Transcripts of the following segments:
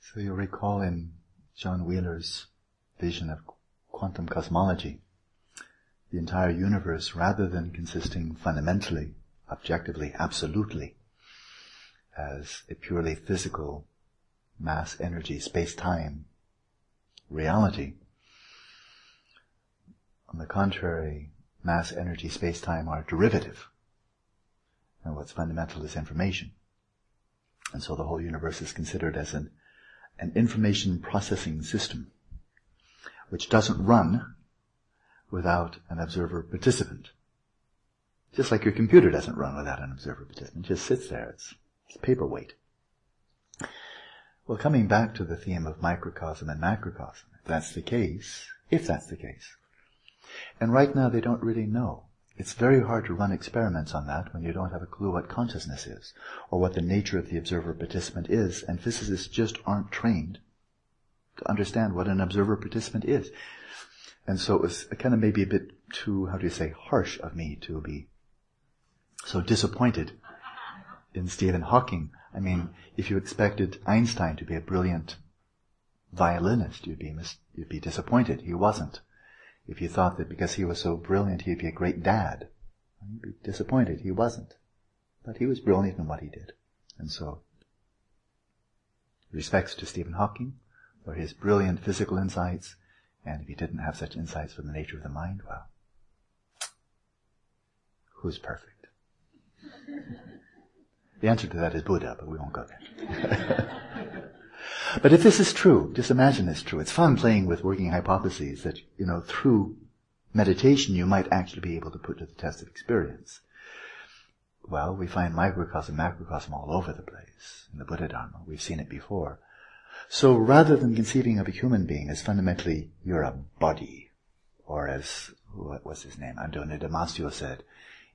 So you'll recall in John Wheeler's vision of quantum cosmology, the entire universe, rather than consisting fundamentally, objectively, absolutely, as a purely physical mass energy, space-time reality. On the contrary, mass energy, space-time are derivative. And what's fundamental is information. And so the whole universe is considered as an, an information processing system, which doesn't run without an observer participant. Just like your computer doesn't run without an observer participant. It just sits there. It's, it's paperweight. Well, coming back to the theme of microcosm and macrocosm, if that's the case, if that's the case, and right now they don't really know. It's very hard to run experiments on that when you don't have a clue what consciousness is, or what the nature of the observer participant is, and physicists just aren't trained to understand what an observer participant is. And so it was kind of maybe a bit too, how do you say, harsh of me to be so disappointed in Stephen Hawking I mean, if you expected Einstein to be a brilliant violinist, you'd be, mis- you'd be disappointed. He wasn't. If you thought that because he was so brilliant he'd be a great dad, you'd be disappointed. He wasn't. But he was brilliant in what he did. And so, respects to Stephen Hawking for his brilliant physical insights, and if he didn't have such insights for the nature of the mind, well, who's perfect? The answer to that is Buddha, but we won't go there. but if this is true, just imagine it's true. It's fun playing with working hypotheses that, you know, through meditation you might actually be able to put to the test of experience. Well, we find microcosm, macrocosm all over the place in the Buddha Dharma. We've seen it before. So rather than conceiving of a human being as fundamentally you're a body, or as, what was his name, Antonio Damasio said,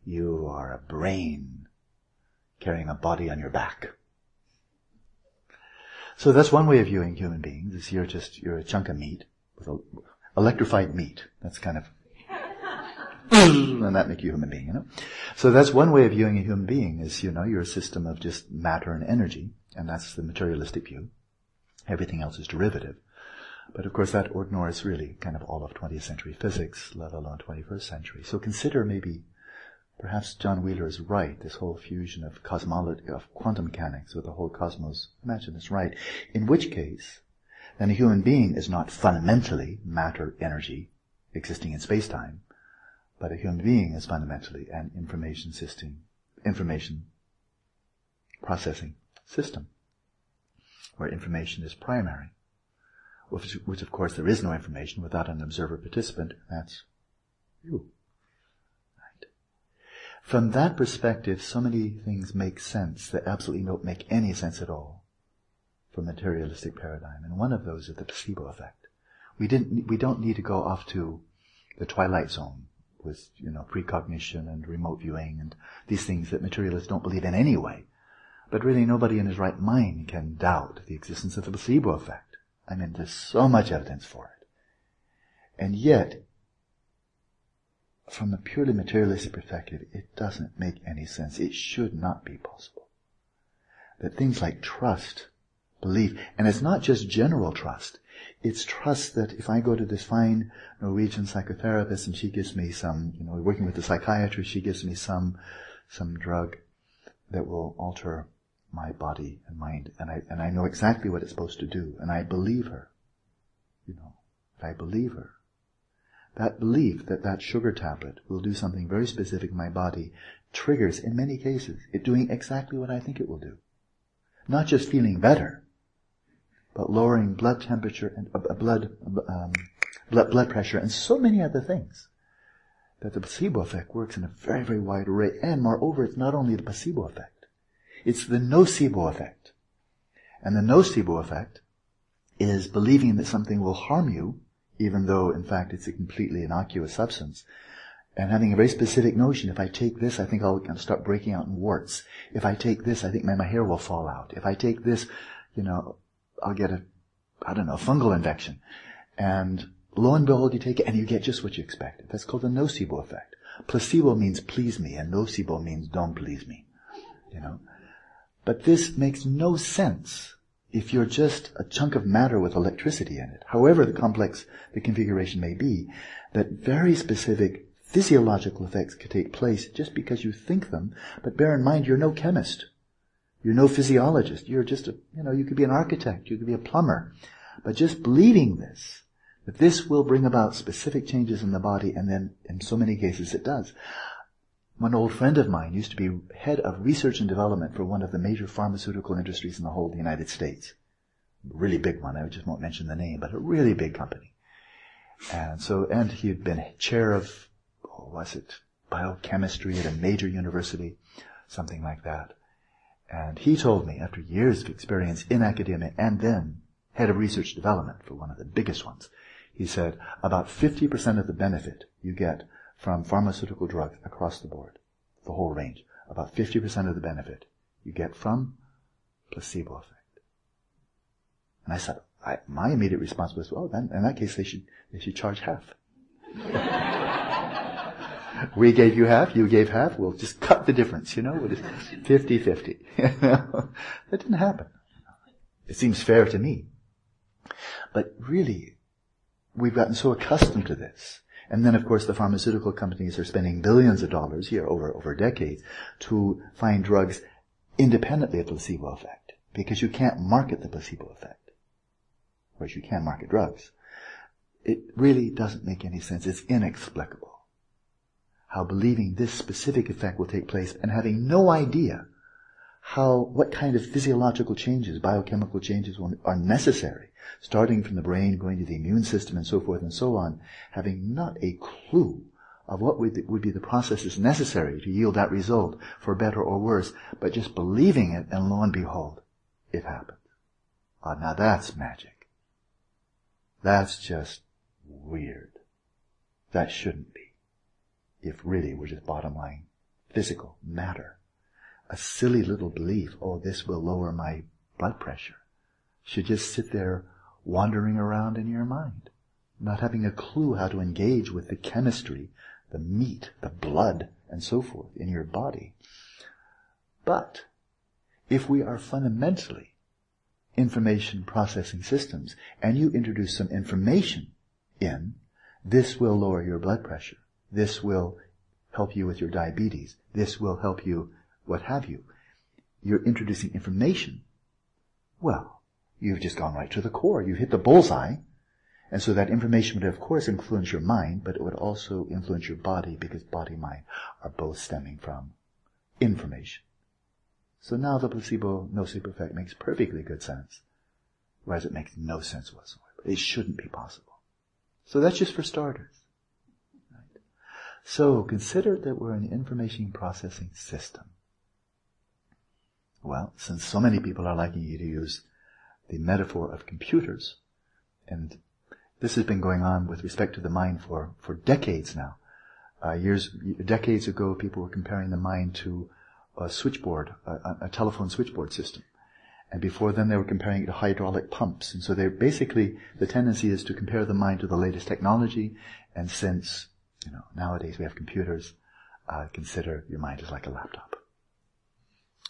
you are a brain carrying a body on your back. So that's one way of viewing human beings, is you're just, you're a chunk of meat, with a, electrified meat. That's kind of, and that make you a human being, you know? So that's one way of viewing a human being, is, you know, you're a system of just matter and energy, and that's the materialistic view. Everything else is derivative. But of course that ignores really kind of all of 20th century physics, let alone 21st century. So consider maybe Perhaps John Wheeler is right, this whole fusion of cosmology, of quantum mechanics with the whole cosmos. Imagine it's right. In which case, then a human being is not fundamentally matter, energy, existing in space-time, but a human being is fundamentally an information system, information processing system, where information is primary. Which, which of course there is no information without an observer participant, that's you. From that perspective, so many things make sense that absolutely don't make any sense at all from materialistic paradigm. And one of those is the placebo effect. We didn't, we don't need to go off to the twilight zone with, you know, precognition and remote viewing and these things that materialists don't believe in anyway. But really nobody in his right mind can doubt the existence of the placebo effect. I mean, there's so much evidence for it. And yet, from a purely materialistic perspective, it doesn't make any sense. It should not be possible. That things like trust, belief, and it's not just general trust. It's trust that if I go to this fine Norwegian psychotherapist and she gives me some, you know, working with the psychiatrist, she gives me some, some drug that will alter my body and mind, and I, and I know exactly what it's supposed to do, and I believe her. You know, if I believe her, that belief that that sugar tablet will do something very specific in my body triggers, in many cases, it doing exactly what I think it will do. Not just feeling better, but lowering blood temperature and uh, blood, um, blood blood pressure and so many other things. That the placebo effect works in a very, very wide array. And moreover, it's not only the placebo effect, it's the nocebo effect. And the nocebo effect is believing that something will harm you even though in fact it's a completely innocuous substance. And having a very specific notion, if I take this, I think I'll start breaking out in warts. If I take this, I think my, my hair will fall out. If I take this, you know, I'll get a, I don't know, fungal infection. And lo and behold, you take it and you get just what you expected. That's called the nocebo effect. Placebo means please me and nocebo means don't please me. You know? But this makes no sense if you're just a chunk of matter with electricity in it, however the complex the configuration may be, that very specific physiological effects could take place just because you think them, but bear in mind you're no chemist. You're no physiologist. You're just a, you know, you could be an architect, you could be a plumber. But just believing this, that this will bring about specific changes in the body, and then in so many cases it does. One old friend of mine used to be head of research and development for one of the major pharmaceutical industries in the whole of the United States. A really big one. I just won't mention the name, but a really big company. And so, and he had been chair of, oh, was it biochemistry at a major university, something like that. And he told me, after years of experience in academia and then head of research development for one of the biggest ones, he said about 50% of the benefit you get from pharmaceutical drugs across the board, the whole range. About 50% of the benefit you get from placebo effect. And I said, I, my immediate response was, well, then in that case they should, they should charge half. we gave you half, you gave half, we'll just cut the difference, you know, we'll just 50-50. that didn't happen. It seems fair to me. But really, we've gotten so accustomed to this and then, of course, the pharmaceutical companies are spending billions of dollars here over, over decades to find drugs independently of placebo effect. Because you can't market the placebo effect. Whereas you can market drugs. It really doesn't make any sense. It's inexplicable. How believing this specific effect will take place and having no idea how, what kind of physiological changes, biochemical changes are necessary starting from the brain, going to the immune system, and so forth and so on, having not a clue of what would, be the processes necessary to yield that result, for better or worse, but just believing it, and lo and behold, it happened. Ah, now that's magic. That's just weird. That shouldn't be. If really we're just bottom line physical matter. A silly little belief, oh, this will lower my blood pressure, should just sit there wandering around in your mind, not having a clue how to engage with the chemistry, the meat, the blood, and so forth in your body. But if we are fundamentally information processing systems and you introduce some information in, this will lower your blood pressure. This will help you with your diabetes. This will help you, what have you. You're introducing information. Well, You've just gone right to the core. You've hit the bullseye. And so that information would of course influence your mind, but it would also influence your body because body and mind are both stemming from information. So now the placebo nocebo effect makes perfectly good sense, whereas it makes no sense whatsoever. It shouldn't be possible. So that's just for starters. Right? So consider that we're an information processing system. Well, since so many people are liking you to use the metaphor of computers. And this has been going on with respect to the mind for, for decades now. Uh, years, decades ago, people were comparing the mind to a switchboard, a, a, telephone switchboard system. And before then, they were comparing it to hydraulic pumps. And so they basically, the tendency is to compare the mind to the latest technology. And since, you know, nowadays we have computers, uh, consider your mind is like a laptop.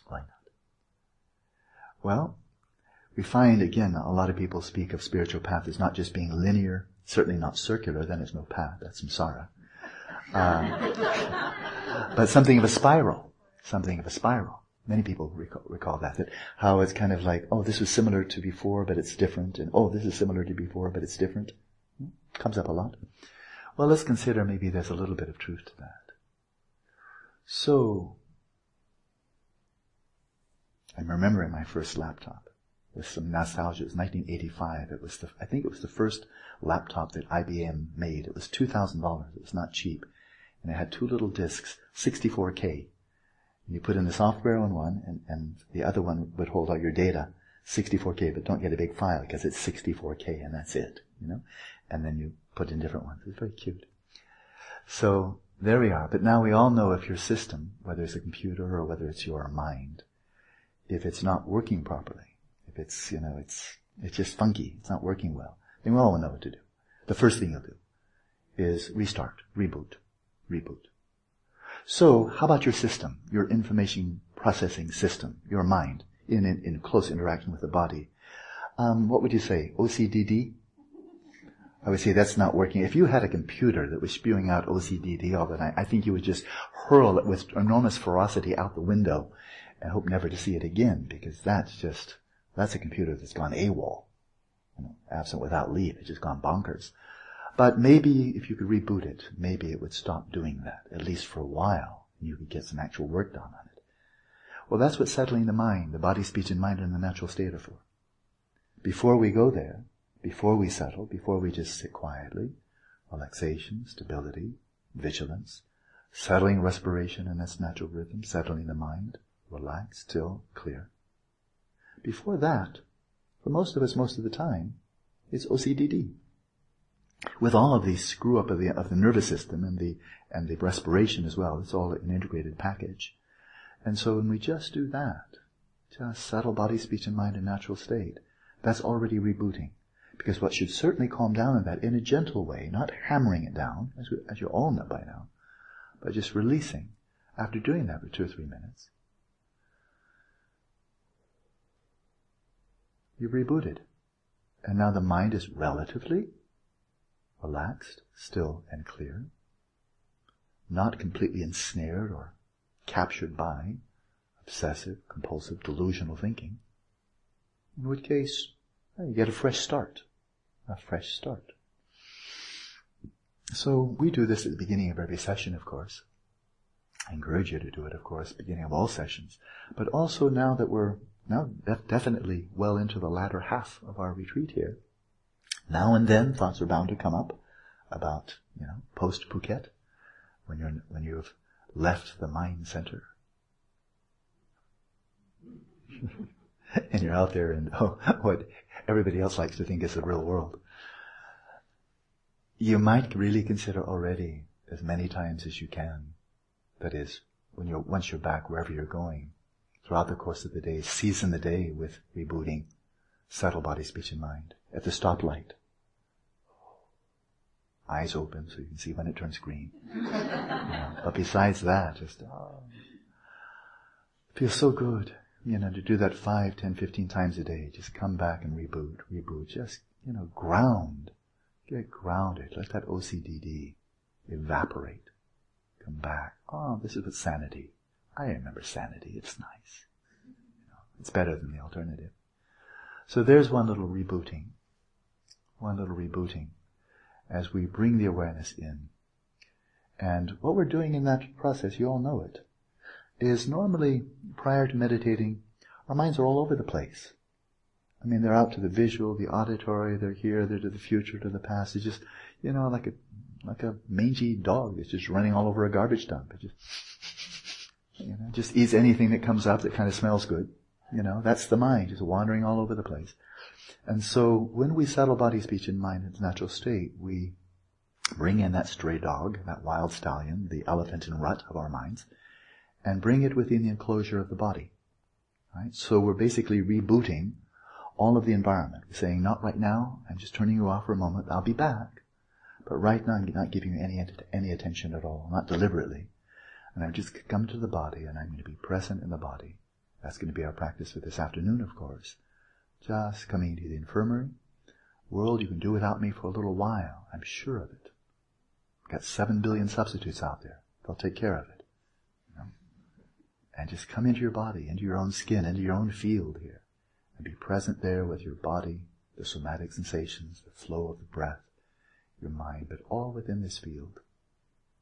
Why not? Well, we find again a lot of people speak of spiritual path as not just being linear, certainly not circular, then it's no path, that's samsara. Uh, but something of a spiral, something of a spiral. Many people recall, recall that, that how it's kind of like, oh, this was similar to before, but it's different, and oh, this is similar to before, but it's different. Hmm? Comes up a lot. Well, let's consider maybe there's a little bit of truth to that. So, I'm remembering my first laptop with some nostalgia. It was 1985. It was the, I think it was the first laptop that IBM made. It was $2,000. It was not cheap. And it had two little disks, 64K. And you put in the software on one and, and the other one would hold all your data, 64K, but don't get a big file because it's 64K and that's it, you know? And then you put in different ones. It's very cute. So there we are. But now we all know if your system, whether it's a computer or whether it's your mind, if it's not working properly, it's, you know, it's, it's just funky. It's not working well. Then we all know what to do. The first thing you'll do is restart, reboot, reboot. So, how about your system, your information processing system, your mind, in, in, in close interaction with the body? Um, what would you say? OCDD? I would say that's not working. If you had a computer that was spewing out OCDD all the time, I think you would just hurl it with enormous ferocity out the window and hope never to see it again because that's just, that's a computer that's gone AWOL. You know, absent without leave. It's just gone bonkers. But maybe if you could reboot it, maybe it would stop doing that, at least for a while. And you could get some actual work done on it. Well, that's what settling the mind, the body, speech, and mind in the natural state are for. Before we go there, before we settle, before we just sit quietly, relaxation, stability, vigilance, settling respiration in its natural rhythm, settling the mind, relaxed, still, clear. Before that, for most of us most of the time, it's OCDD with all of these screw up of the, of the nervous system and the, and the respiration as well. It's all an integrated package. And so when we just do that, just settle body, speech, and mind in natural state, that's already rebooting. Because what should certainly calm down in that in a gentle way, not hammering it down, as, we, as you all know by now, but just releasing after doing that for two or three minutes. You've rebooted. And now the mind is relatively relaxed, still, and clear, not completely ensnared or captured by obsessive, compulsive, delusional thinking, in which case you get a fresh start, a fresh start. So we do this at the beginning of every session, of course. I encourage you to do it, of course, beginning of all sessions. But also now that we're now definitely well into the latter half of our retreat here, now and then thoughts are bound to come up about, you know, post Phuket, when you're, when you've left the mind center. and you're out there in oh, what everybody else likes to think is the real world. You might really consider already as many times as you can. That is, when you're, once you're back wherever you're going, throughout the course of the day, season the day with rebooting, subtle body, speech, and mind. At the stoplight, eyes open so you can see when it turns green. know, but besides that, just oh, feels so good, you know, to do that five, ten, fifteen times a day. Just come back and reboot, reboot. Just you know, ground, get grounded. Let that OCDD evaporate. Come back. Oh, this is what sanity. I remember sanity. It's nice. You know, it's better than the alternative. So there's one little rebooting. One little rebooting as we bring the awareness in. And what we're doing in that process, you all know it, is normally prior to meditating, our minds are all over the place. I mean, they're out to the visual, the auditory, they're here, they're to the future, to the past. It's just, you know, like a, like a mangy dog that's just running all over a garbage dump. It just, you know, just eats anything that comes up that kind of smells good. You know, that's the mind, just wandering all over the place. And so when we settle body, speech, and mind in its natural state, we bring in that stray dog, that wild stallion, the elephant in rut of our minds, and bring it within the enclosure of the body. Right? So we're basically rebooting all of the environment. We're saying, not right now, I'm just turning you off for a moment, I'll be back. But right now I'm not giving you any, any attention at all, not deliberately. And I'm just come to the body and I'm going to be present in the body. That's going to be our practice for this afternoon, of course. Just coming to the infirmary. World, you can do without me for a little while. I'm sure of it. Got seven billion substitutes out there. They'll take care of it. You know? And just come into your body, into your own skin, into your own field here. And be present there with your body, the somatic sensations, the flow of the breath, your mind, but all within this field.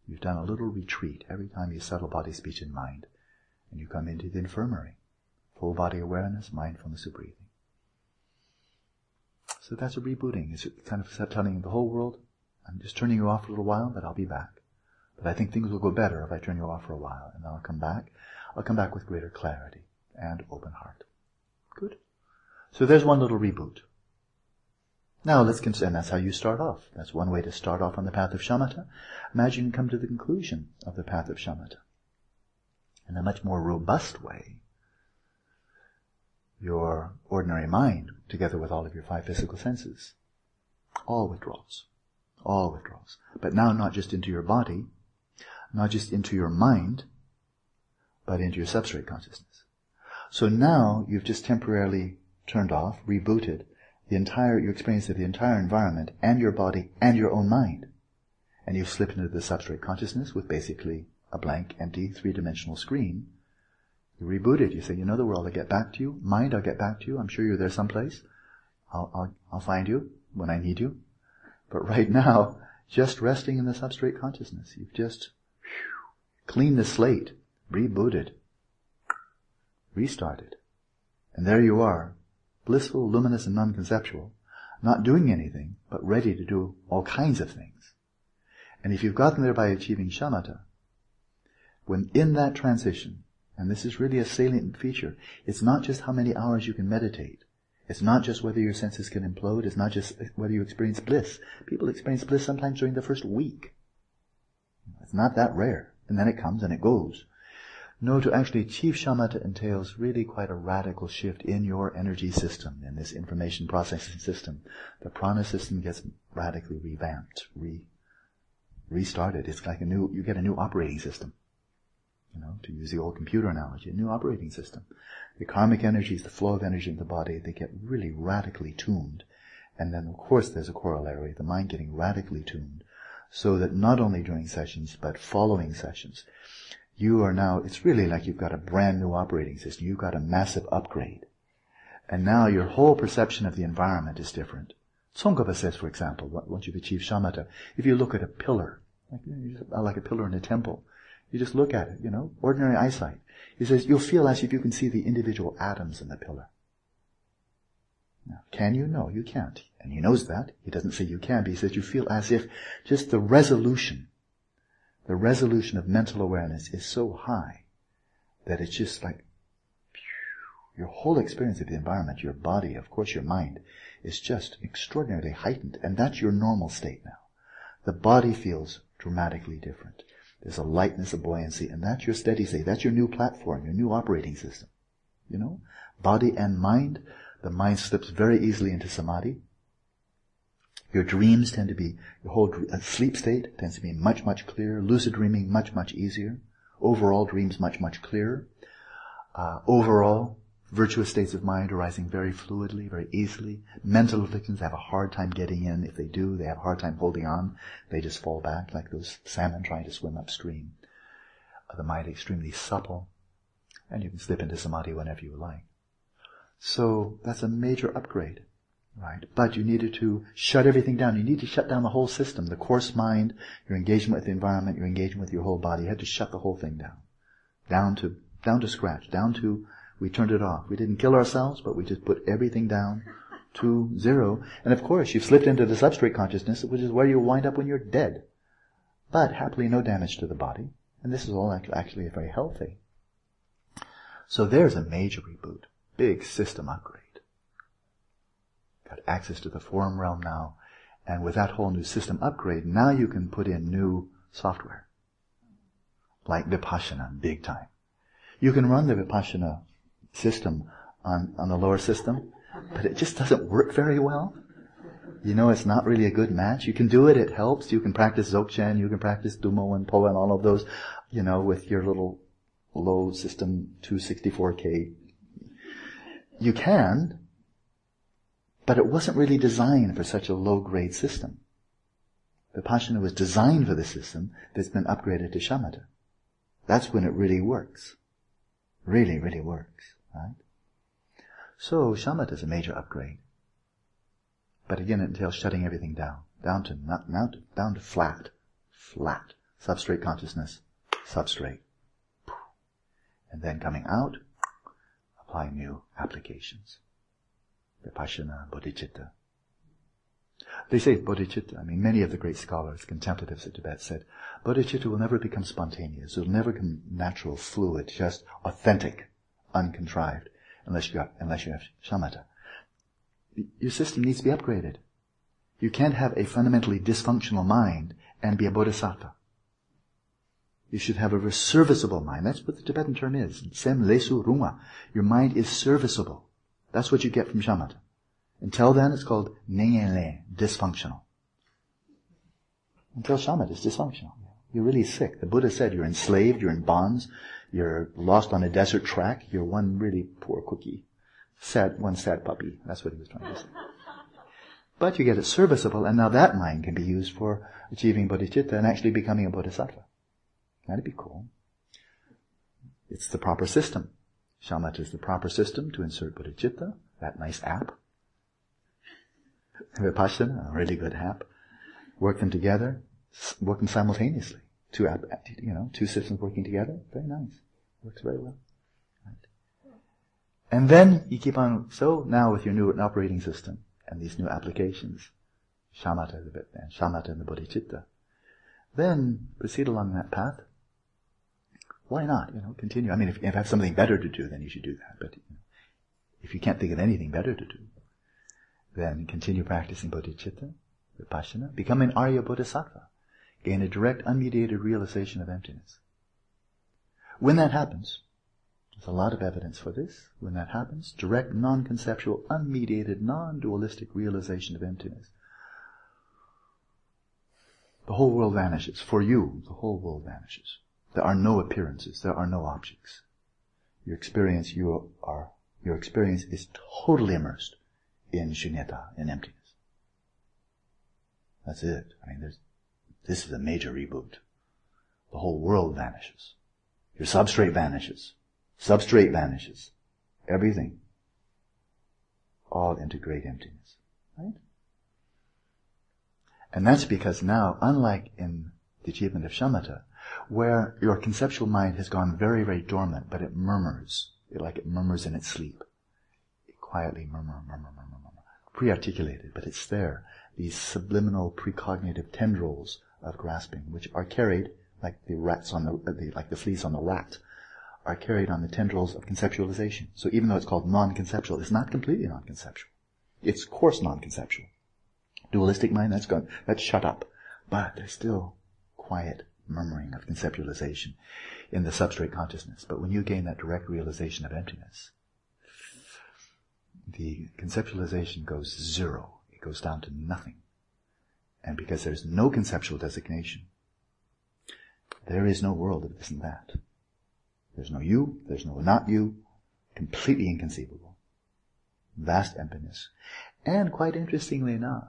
You've done a little retreat every time you settle body, speech, and mind. And you come into the infirmary. Full body awareness, mindfulness of breathing. So that's a rebooting. It's kind of telling the whole world, I'm just turning you off for a little while, but I'll be back. But I think things will go better if I turn you off for a while, and then I'll come back. I'll come back with greater clarity and open heart. Good. So there's one little reboot. Now let's consider, and that's how you start off. That's one way to start off on the path of shamatha. Imagine you come to the conclusion of the path of shamatha. In a much more robust way, your ordinary mind together with all of your five physical senses. All withdraws. All withdraws. But now not just into your body, not just into your mind, but into your substrate consciousness. So now you've just temporarily turned off, rebooted the entire, your experience of the entire environment and your body and your own mind. And you slip into the substrate consciousness with basically a blank, empty, three-dimensional screen. You reboot it. You say, you know the world, I'll get back to you. Mind, I'll get back to you. I'm sure you're there someplace. I'll, I'll, I'll find you when I need you. But right now, just resting in the substrate consciousness. You've just cleaned the slate, rebooted, restarted. And there you are, blissful, luminous, and non-conceptual, not doing anything, but ready to do all kinds of things. And if you've gotten there by achieving shamatha, when in that transition, and this is really a salient feature, it's not just how many hours you can meditate. It's not just whether your senses can implode. It's not just whether you experience bliss. People experience bliss sometimes during the first week. It's not that rare. And then it comes and it goes. No, to actually achieve shamatha entails really quite a radical shift in your energy system, in this information processing system. The prana system gets radically revamped, re, restarted. It's like a new, you get a new operating system. You know, to use the old computer analogy, a new operating system. The karmic energies, the flow of energy in the body, they get really radically tuned. And then of course there's a corollary, the mind getting radically tuned. So that not only during sessions, but following sessions, you are now, it's really like you've got a brand new operating system. You've got a massive upgrade. And now your whole perception of the environment is different. Tsongkhapa says, for example, once you've achieved shamatha, if you look at a pillar, like, like a pillar in a temple, you just look at it, you know, ordinary eyesight. He says, you'll feel as if you can see the individual atoms in the pillar. Now, can you? No, you can't. And he knows that. He doesn't say you can, but he says you feel as if just the resolution the resolution of mental awareness is so high that it's just like your whole experience of the environment, your body, of course your mind, is just extraordinarily heightened. And that's your normal state now. The body feels dramatically different. There's a lightness, a buoyancy, and that's your steady state. That's your new platform, your new operating system. You know? Body and mind. The mind slips very easily into samadhi. Your dreams tend to be, your whole uh, sleep state tends to be much, much clearer. Lucid dreaming much, much easier. Overall dreams much, much clearer. Uh, overall, virtuous states of mind arising very fluidly, very easily. Mental afflictions have a hard time getting in. If they do, they have a hard time holding on. They just fall back like those salmon trying to swim upstream. Uh, the mind extremely supple. And you can slip into samadhi whenever you like. So that's a major upgrade. Right? But you needed to shut everything down. You need to shut down the whole system, the coarse mind, your engagement with the environment, your engagement with your whole body. You had to shut the whole thing down. Down to, down to scratch, down to, we turned it off. We didn't kill ourselves, but we just put everything down to zero. And of course, you've slipped into the substrate consciousness, which is where you wind up when you're dead. But happily no damage to the body. And this is all actually very healthy. So there's a major reboot. Big system upgrade got access to the form realm now. And with that whole new system upgrade, now you can put in new software. Like Vipassana, big time. You can run the Vipassana system on, on the lower system, but it just doesn't work very well. You know, it's not really a good match. You can do it, it helps. You can practice Dzogchen, you can practice Tummo and Po and all of those, you know, with your little low system 264K. You can, but it wasn't really designed for such a low grade system. Vipassana was designed for the system that's been upgraded to shamatha. That's when it really works. Really, really works, right? So shamatha is a major upgrade. But again, it entails shutting everything down. Down to, not, now to, down to flat. Flat. Substrate consciousness. Substrate. And then coming out, applying new applications. Vipassana, bodhicitta. They say bodhicitta, I mean, many of the great scholars, contemplatives of Tibet said, bodhicitta will never become spontaneous. It will never become natural, fluid, just authentic, uncontrived, unless you have, unless you have shamatha. Your system needs to be upgraded. You can't have a fundamentally dysfunctional mind and be a bodhisattva. You should have a serviceable mind. That's what the Tibetan term is. Sem lesu ruma. Your mind is serviceable. That's what you get from shamatha. Until then, it's called nengenle, dysfunctional. Until shamatha is dysfunctional. You're really sick. The Buddha said you're enslaved, you're in bonds, you're lost on a desert track, you're one really poor cookie. Sad, one sad puppy. That's what he was trying to say. But you get it serviceable, and now that mind can be used for achieving bodhicitta and actually becoming a bodhisattva. That'd be cool. It's the proper system. Shamatha is the proper system to insert bodhicitta, that nice app. Vipassana, a really good app. Work them together, work them simultaneously. Two app, you know, two systems working together. Very nice. Works very well. Right. And then you keep on, so now with your new operating system and these new applications, shamatha and shamatha and the bodhicitta, then proceed along that path. Why not? You know, continue. I mean, if, you have something better to do, then you should do that. But you know, if you can't think of anything better to do, then continue practicing bodhicitta, vipassana, become an Arya Bodhisattva gain a direct, unmediated realization of emptiness. When that happens, there's a lot of evidence for this. When that happens, direct, non-conceptual, unmediated, non-dualistic realization of emptiness. The whole world vanishes. For you, the whole world vanishes. There are no appearances. There are no objects. Your experience, you are, your experience is totally immersed in shunyata, in emptiness. That's it. I mean, there's this is a major reboot. The whole world vanishes. Your substrate vanishes. Substrate vanishes. Everything. All into great emptiness. Right? And that's because now, unlike in the achievement of shamatha, where your conceptual mind has gone very, very dormant, but it murmurs, it, like it murmurs in its sleep. It quietly murmur, murmur, murmur, murmur. Pre-articulated, but it's there. These subliminal precognitive tendrils of grasping, which are carried like the rats on the, the, like the fleas on the rat, are carried on the tendrils of conceptualization. So even though it's called non-conceptual, it's not completely non-conceptual. It's coarse non-conceptual. Dualistic mind, that's gone, that's shut up. But there's still quiet murmuring of conceptualization in the substrate consciousness. But when you gain that direct realization of emptiness, the conceptualization goes zero. It goes down to nothing. And because there's no conceptual designation, there is no world of this and that. There's no you, there's no not you, completely inconceivable. Vast emptiness. And quite interestingly enough,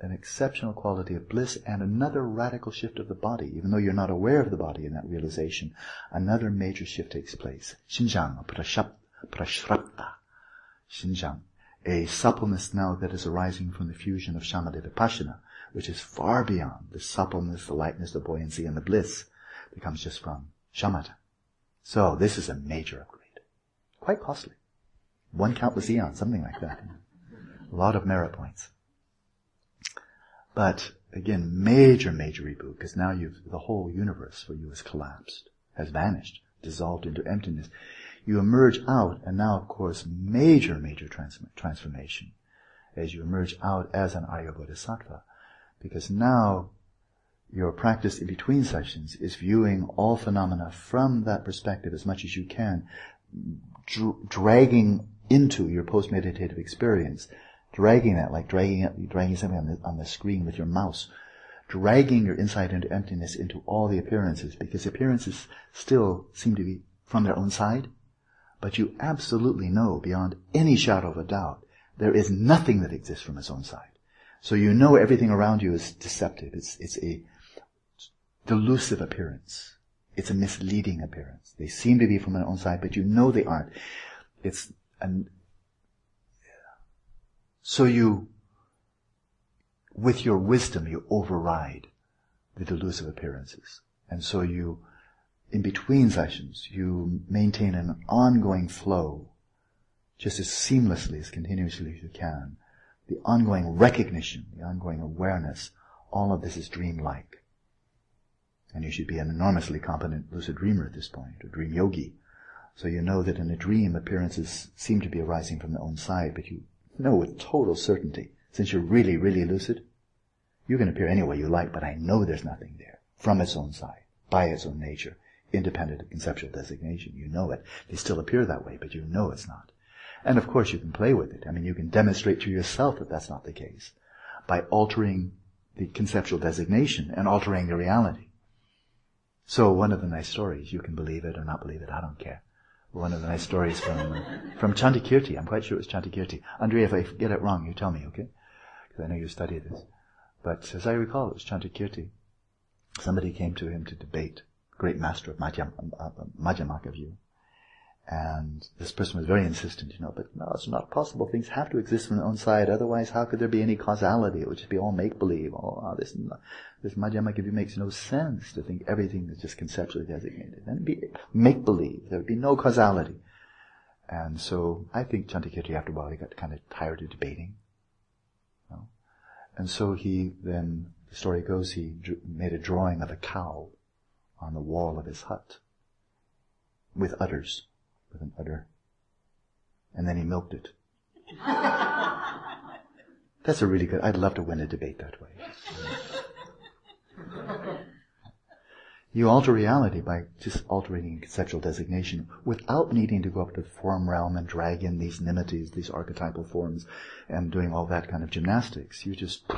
an exceptional quality of bliss and another radical shift of the body, even though you're not aware of the body in that realization, another major shift takes place. Shinjang, prashrabdhi. Shinjang. A suppleness now that is arising from the fusion of shamatha vipassana, which is far beyond the suppleness, the lightness, the buoyancy, and the bliss that comes just from shamatha. So this is a major upgrade. Quite costly. One countless eon, something like that. A lot of merit points. But again, major, major reboot, because now you've, the whole universe for you has collapsed, has vanished, dissolved into emptiness. You emerge out, and now of course, major, major trans- transformation as you emerge out as an Arya Bodhisattva. Because now your practice in between sessions is viewing all phenomena from that perspective as much as you can, dr- dragging into your post-meditative experience, dragging that like dragging it, dragging something on the, on the screen with your mouse, dragging your insight into emptiness into all the appearances, because appearances still seem to be from their own side, but you absolutely know beyond any shadow of a doubt there is nothing that exists from its own side. So you know everything around you is deceptive. It's, it's a delusive appearance. It's a misleading appearance. They seem to be from their own side, but you know they aren't. It's an, so you, with your wisdom, you override the delusive appearances. And so you, in between sessions, you maintain an ongoing flow, just as seamlessly, as continuously as you can, the ongoing recognition, the ongoing awareness, all of this is dreamlike. And you should be an enormously competent lucid dreamer at this point, a dream yogi. So you know that in a dream appearances seem to be arising from the own side, but you know with total certainty, since you're really, really lucid, you can appear any way you like, but I know there's nothing there from its own side, by its own nature, independent of conceptual designation. You know it. They still appear that way, but you know it's not. And of course you can play with it. I mean, you can demonstrate to yourself that that's not the case by altering the conceptual designation and altering the reality. So one of the nice stories, you can believe it or not believe it, I don't care. One of the nice stories from, from Chandrakirti, I'm quite sure it was Chandrakirti. Andrea, if I get it wrong, you tell me, okay? Because I know you study this. But as I recall, it was Chandrakirti. Somebody came to him to debate, great master of Madhyam, uh, Madhyamaka view. And this person was very insistent, you know, but no, it's not possible. Things have to exist from their own side. Otherwise, how could there be any causality? It would just be all make-believe. Oh, ah, this, this Madhyamaka view makes no sense to think everything is just conceptually designated. And it'd be make-believe. There would be no causality. And so, I think Chandrakirti, after a while, he got kind of tired of debating. You know? And so he then, the story goes, he made a drawing of a cow on the wall of his hut with udders with an udder. And then he milked it. That's a really good, I'd love to win a debate that way. You alter reality by just altering conceptual designation without needing to go up to the form realm and drag in these nimittas, these archetypal forms, and doing all that kind of gymnastics. You just,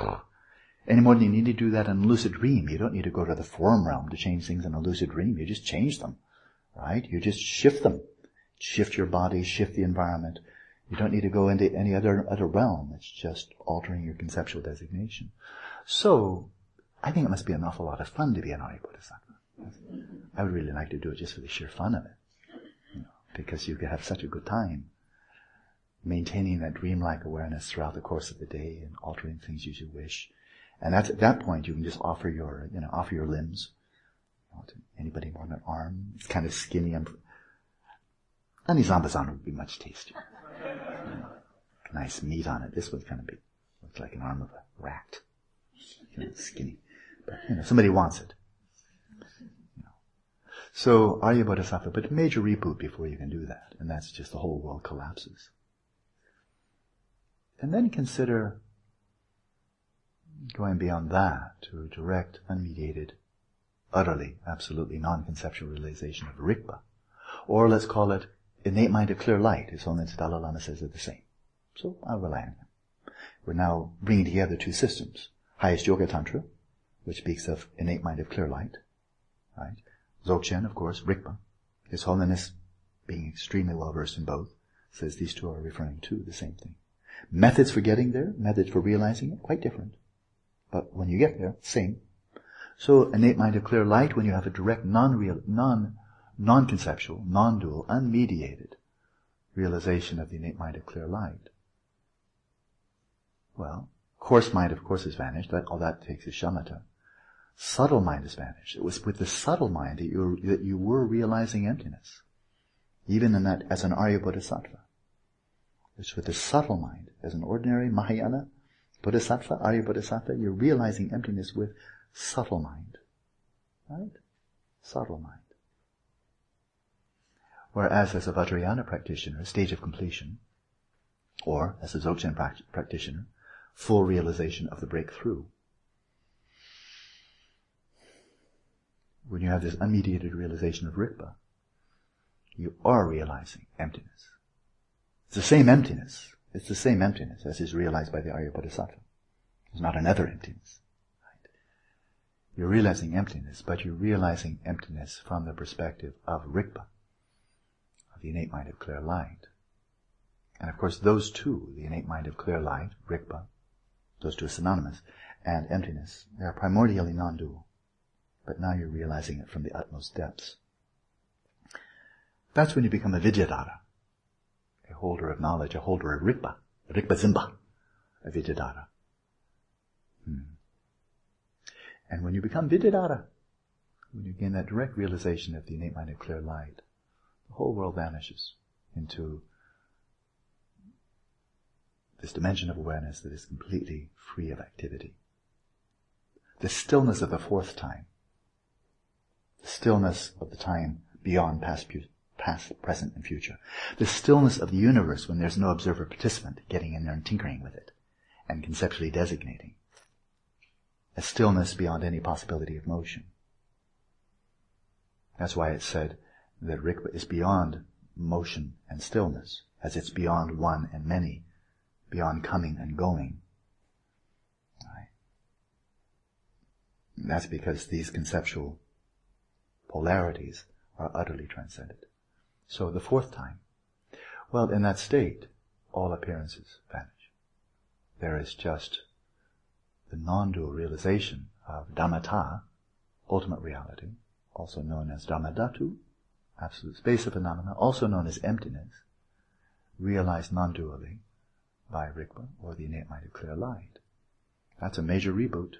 any more than you need to do that in lucid dream. You don't need to go to the form realm to change things in a lucid dream. You just change them, right? You just shift them shift your body, shift the environment. You don't need to go into any other, other realm. It's just altering your conceptual designation. So, I think it must be an awful lot of fun to be an Arya Bodhisattva. I would really like to do it just for the sheer fun of it. You know, because you could have such a good time maintaining that dreamlike awareness throughout the course of the day and altering things as you wish. And that's, at that point, you can just offer your, you know, offer your limbs. You anybody want an arm? It's kind of skinny. I'm, and zambazana would be much tastier. Nice meat on it. This one's kind of big. Looks like an arm of a rat. You know, skinny. But, you know, somebody wants it. You know. So, Arya Bodhisattva, but major reboot before you can do that. And that's just the whole world collapses. And then consider going beyond that to a direct, unmediated, utterly, absolutely non-conceptual realization of Rigpa. Or let's call it innate mind of clear light. is His Holiness Dalai Lama says they're the same. So I'll rely on him. We're now bringing together two systems. Highest Yoga Tantra, which speaks of innate mind of clear light, right? Dzogchen, of course, Rigpa. His Holiness, being extremely well versed in both, says these two are referring to the same thing. Methods for getting there, methods for realizing it, quite different. But when you get there, same. So innate mind of clear light, when you have a direct non-real, non non-conceptual, non-dual, unmediated realization of the innate mind of clear light. Well, coarse mind, of course, has vanished. That, all that takes is shamatha. Subtle mind has vanished. It was with the subtle mind that you, were, that you were realizing emptiness. Even in that, as an Arya Bodhisattva. It's with the subtle mind, as an ordinary Mahayana Bodhisattva, Arya Bodhisattva, you're realizing emptiness with subtle mind. Right? Subtle mind. Whereas as a Vajrayana practitioner, stage of completion, or as a Dzogchen practitioner, full realization of the breakthrough. When you have this unmediated realization of Rigpa, you are realizing emptiness. It's the same emptiness. It's the same emptiness as is realized by the Arya Bodhisattva. It's not another emptiness. Right? You're realizing emptiness, but you're realizing emptiness from the perspective of Rigpa the innate mind of clear light. And of course, those two, the innate mind of clear light, Rigpa, those two are synonymous, and emptiness, they are primordially non-dual. But now you're realizing it from the utmost depths. That's when you become a Vidyadhara, a holder of knowledge, a holder of Rigpa, Rigpa Zimba, a Vidyadhara. Hmm. And when you become Vidyadhara, when you gain that direct realization of the innate mind of clear light, the whole world vanishes into this dimension of awareness that is completely free of activity. The stillness of the fourth time, the stillness of the time beyond past, past, present, and future, the stillness of the universe when there's no observer participant getting in there and tinkering with it and conceptually designating, a stillness beyond any possibility of motion. That's why it's said, that Rigpa is beyond motion and stillness, as it's beyond one and many, beyond coming and going. That's because these conceptual polarities are utterly transcended. So the fourth time, well, in that state, all appearances vanish. There is just the non-dual realization of Dharmata, ultimate reality, also known as Dharmadhatu, absolute space of phenomena, also known as emptiness, realized non-dually by Rigpa or the innate mind of clear light. That's a major reboot.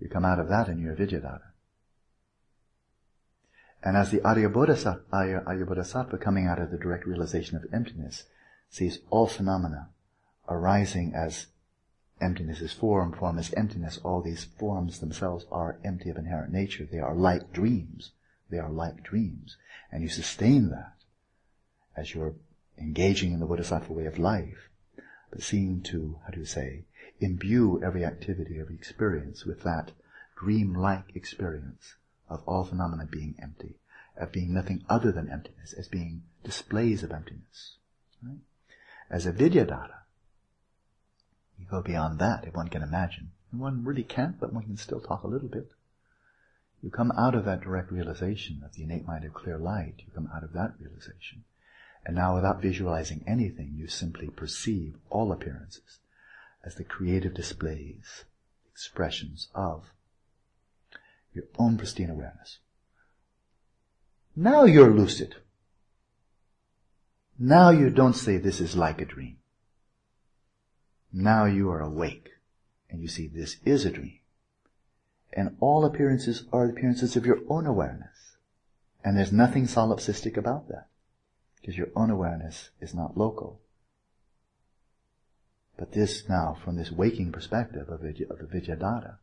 You come out of that and you're Vidyadhara. And as the Arya Bodhisattva, Arya, Arya Bodhisattva coming out of the direct realization of emptiness sees all phenomena arising as emptiness is form, form is emptiness, all these forms themselves are empty of inherent nature. They are like dreams. They are like dreams. And you sustain that as you're engaging in the Bodhisattva way of life, but seeing to, how do you say, imbue every activity, every experience with that dream-like experience of all phenomena being empty, of being nothing other than emptiness, as being displays of emptiness. Right? As a Vidyadhara, you go beyond that, if one can imagine. And one really can't, but one can still talk a little bit. You come out of that direct realization of the innate mind of clear light, you come out of that realization. And now without visualizing anything, you simply perceive all appearances as the creative displays, expressions of your own pristine awareness. Now you're lucid. Now you don't say this is like a dream. Now you are awake and you see this is a dream. And all appearances are appearances of your own awareness. And there's nothing solipsistic about that. Because your own awareness is not local. But this now, from this waking perspective of, of the Vidyadhara,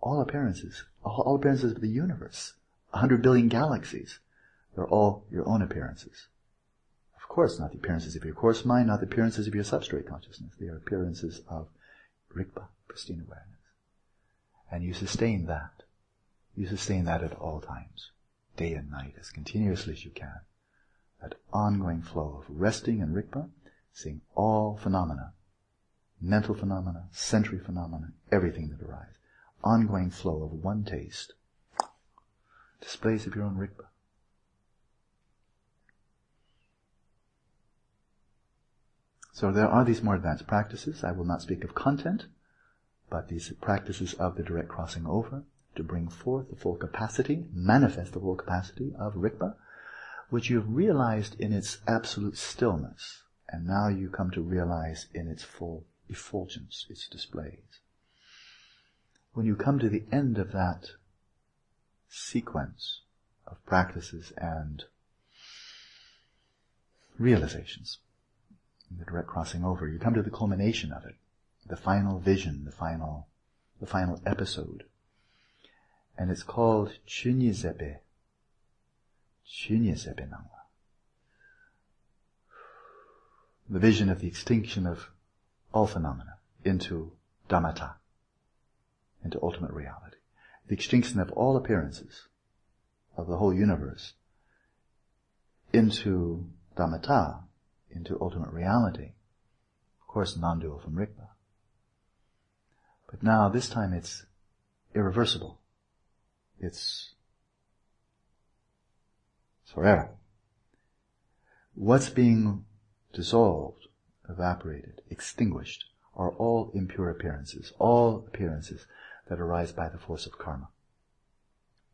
all appearances, all appearances of the universe, a hundred billion galaxies, they're all your own appearances. Of course, not the appearances of your coarse mind, not the appearances of your substrate consciousness. They are appearances of Rigpa, pristine awareness. And you sustain that. You sustain that at all times, day and night, as continuously as you can. That ongoing flow of resting in Rigpa, seeing all phenomena, mental phenomena, sensory phenomena, everything that arises. Ongoing flow of one taste. Displays of your own Rigpa. So there are these more advanced practices. I will not speak of content, but these practices of the direct crossing over to bring forth the full capacity, manifest the full capacity of Rigpa, which you've realized in its absolute stillness, and now you come to realize in its full effulgence, its displays. When you come to the end of that sequence of practices and realizations, the direct crossing over, you come to the culmination of it, the final vision, the final, the final episode. And it's called Chunyizepe. Chunyizepe Nangwa. The vision of the extinction of all phenomena into Dharmata, into ultimate reality. The extinction of all appearances of the whole universe into Dharmata, into ultimate reality. Of course, non-dual from Rigpa. But now, this time it's irreversible. It's, forever. What's being dissolved, evaporated, extinguished are all impure appearances, all appearances that arise by the force of karma.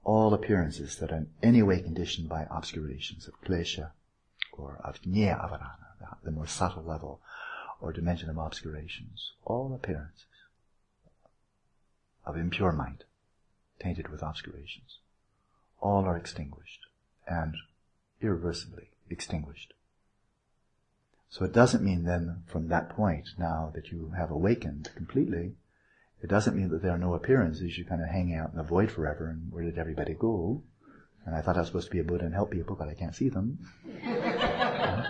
All appearances that are in any way conditioned by obscurations of klesha or of nya avarana, the more subtle level or dimension of obscurations. All appearances of impure mind, tainted with obscurations. All are extinguished and irreversibly extinguished. So it doesn't mean then from that point now that you have awakened completely, it doesn't mean that there are no appearances. You kind of hang out in the void forever and where did everybody go? And I thought I was supposed to be a Buddha and help people, but I can't see them.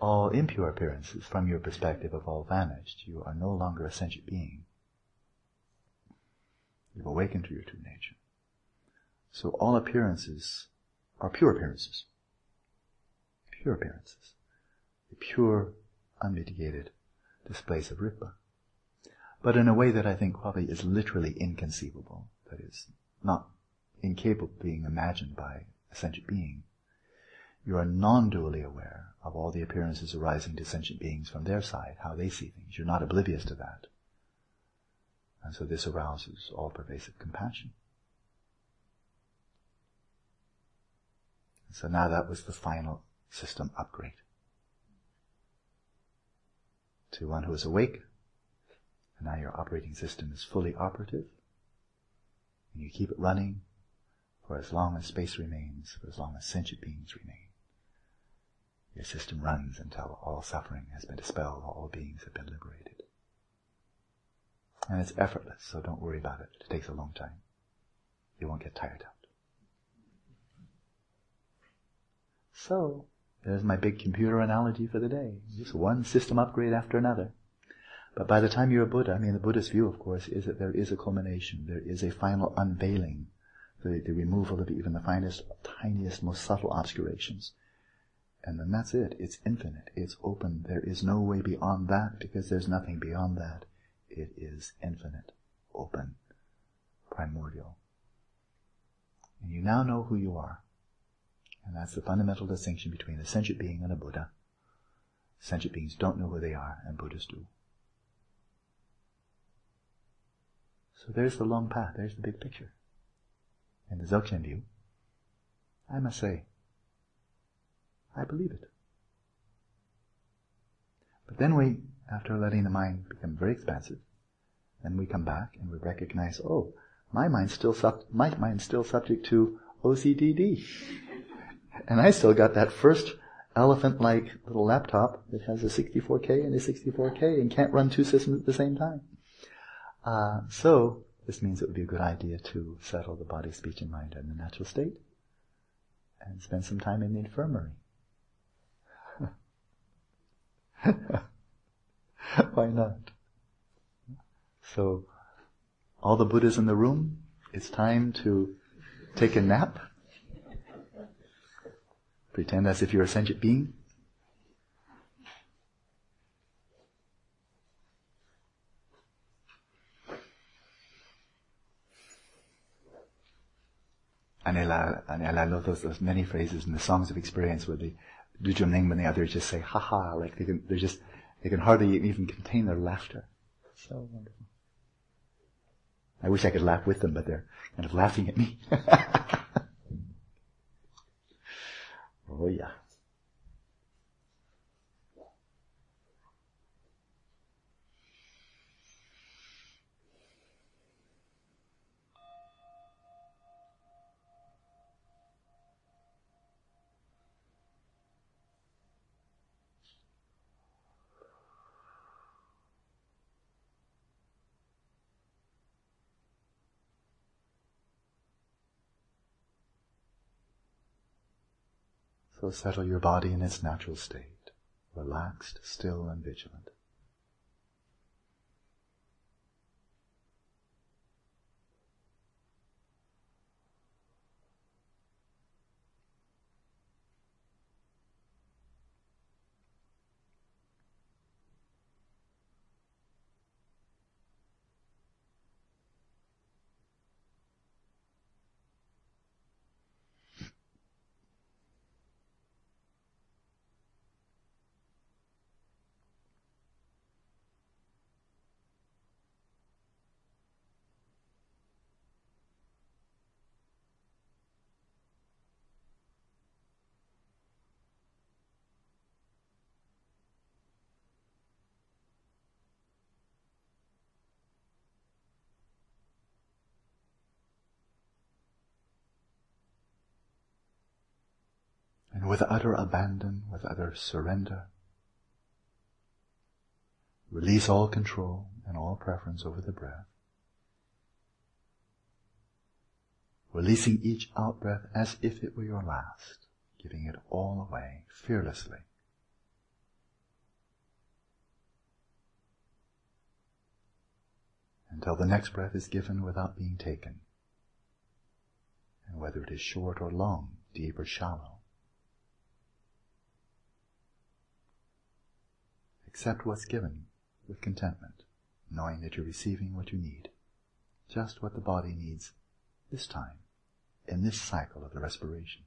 all impure appearances from your perspective have all vanished. You are no longer a sentient being. You've awakened to your true nature. So all appearances are pure appearances. Pure appearances. The pure, unmitigated displays of Rigpa. but in a way that I think probably is literally inconceivable, that is not incapable of being imagined by a sentient being. You are non-dually aware of all the appearances arising to sentient beings from their side, how they see things. You're not oblivious to that. And so this arouses all pervasive compassion. So now that was the final system upgrade. To one who is awake, and now your operating system is fully operative, and you keep it running for as long as space remains, for as long as sentient beings remain. Your system runs until all suffering has been dispelled, all beings have been liberated. And it's effortless, so don't worry about it. It takes a long time. You won't get tired out. So, there's my big computer analogy for the day. Just one system upgrade after another. But by the time you're a Buddha, I mean the Buddhist view, of course, is that there is a culmination. There is a final unveiling. The, the removal of even the finest, tiniest, most subtle obscurations. And then that's it. It's infinite. It's open. There is no way beyond that because there's nothing beyond that. It is infinite, open, primordial. And you now know who you are. And that's the fundamental distinction between a sentient being and a Buddha. Sentient beings don't know who they are, and Buddhas do. So there's the long path, there's the big picture. In the Dzogchen view, I must say, I believe it. But then we, after letting the mind become very expansive, then we come back and we recognize, oh, my mind's still sub- my mind's still subject to OCDD. and I still got that first elephant-like little laptop that has a 64K and a 64K and can't run two systems at the same time. Uh, so, this means it would be a good idea to settle the body, speech, and mind in the natural state and spend some time in the infirmary. Why not? So, all the Buddhas in the room, it's time to take a nap. Pretend as if you're a sentient being. And I, love those, many phrases in the songs of experience where the Dudjom and the others just say, ha ha, like they can, they're just, they can hardly even contain their laughter. So wonderful. I wish I could laugh with them, but they're kind of laughing at me. oh yeah. So settle your body in its natural state, relaxed, still, and vigilant. With utter abandon, with utter surrender, release all control and all preference over the breath. Releasing each out breath as if it were your last, giving it all away fearlessly. Until the next breath is given without being taken. And whether it is short or long, deep or shallow, accept what's given with contentment, knowing that you're receiving what you need, just what the body needs this time, in this cycle of the respiration.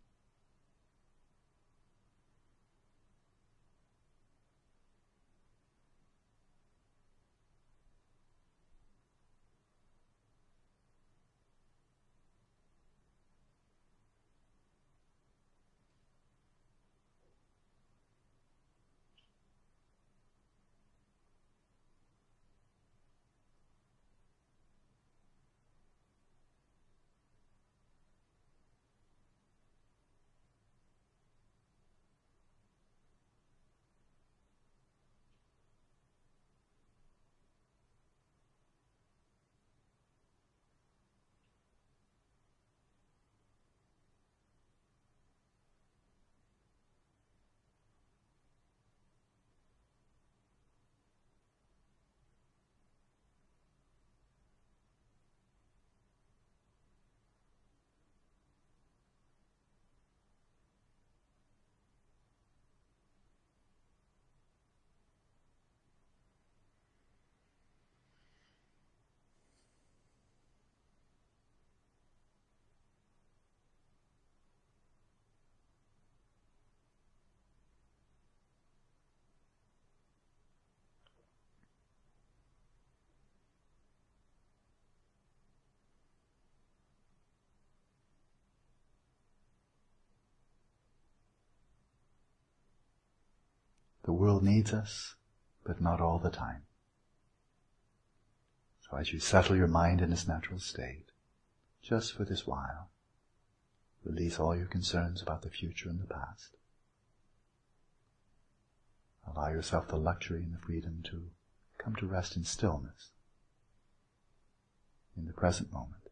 The world needs us, but not all the time. So as you settle your mind in its natural state, just for this while, release all your concerns about the future and the past. Allow yourself the luxury and the freedom to come to rest in stillness, in the present moment.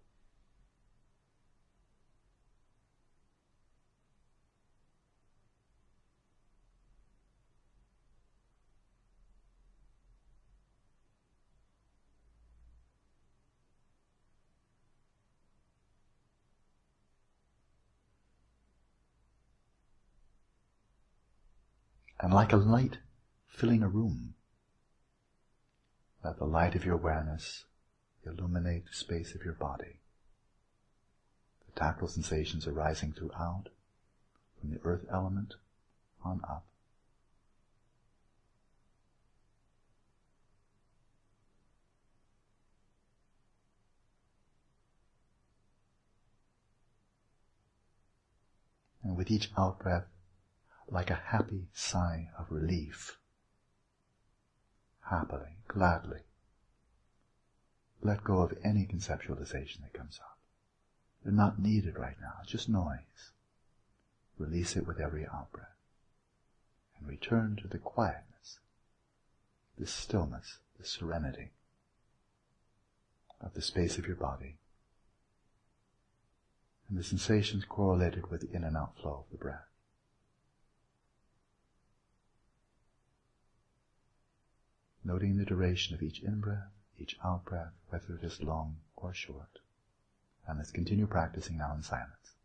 And like a light filling a room, let the light of your awareness illuminate the space of your body. The tactile sensations arising throughout, from the earth element on up. And with each out breath, like a happy sigh of relief. Happily, gladly. Let go of any conceptualization that comes up. They're not needed right now, it's just noise. Release it with every out-breath. And return to the quietness, the stillness, the serenity of the space of your body and the sensations correlated with the in and out flow of the breath. Noting the duration of each in-breath, each out-breath, whether it is long or short. And let's continue practicing now in silence.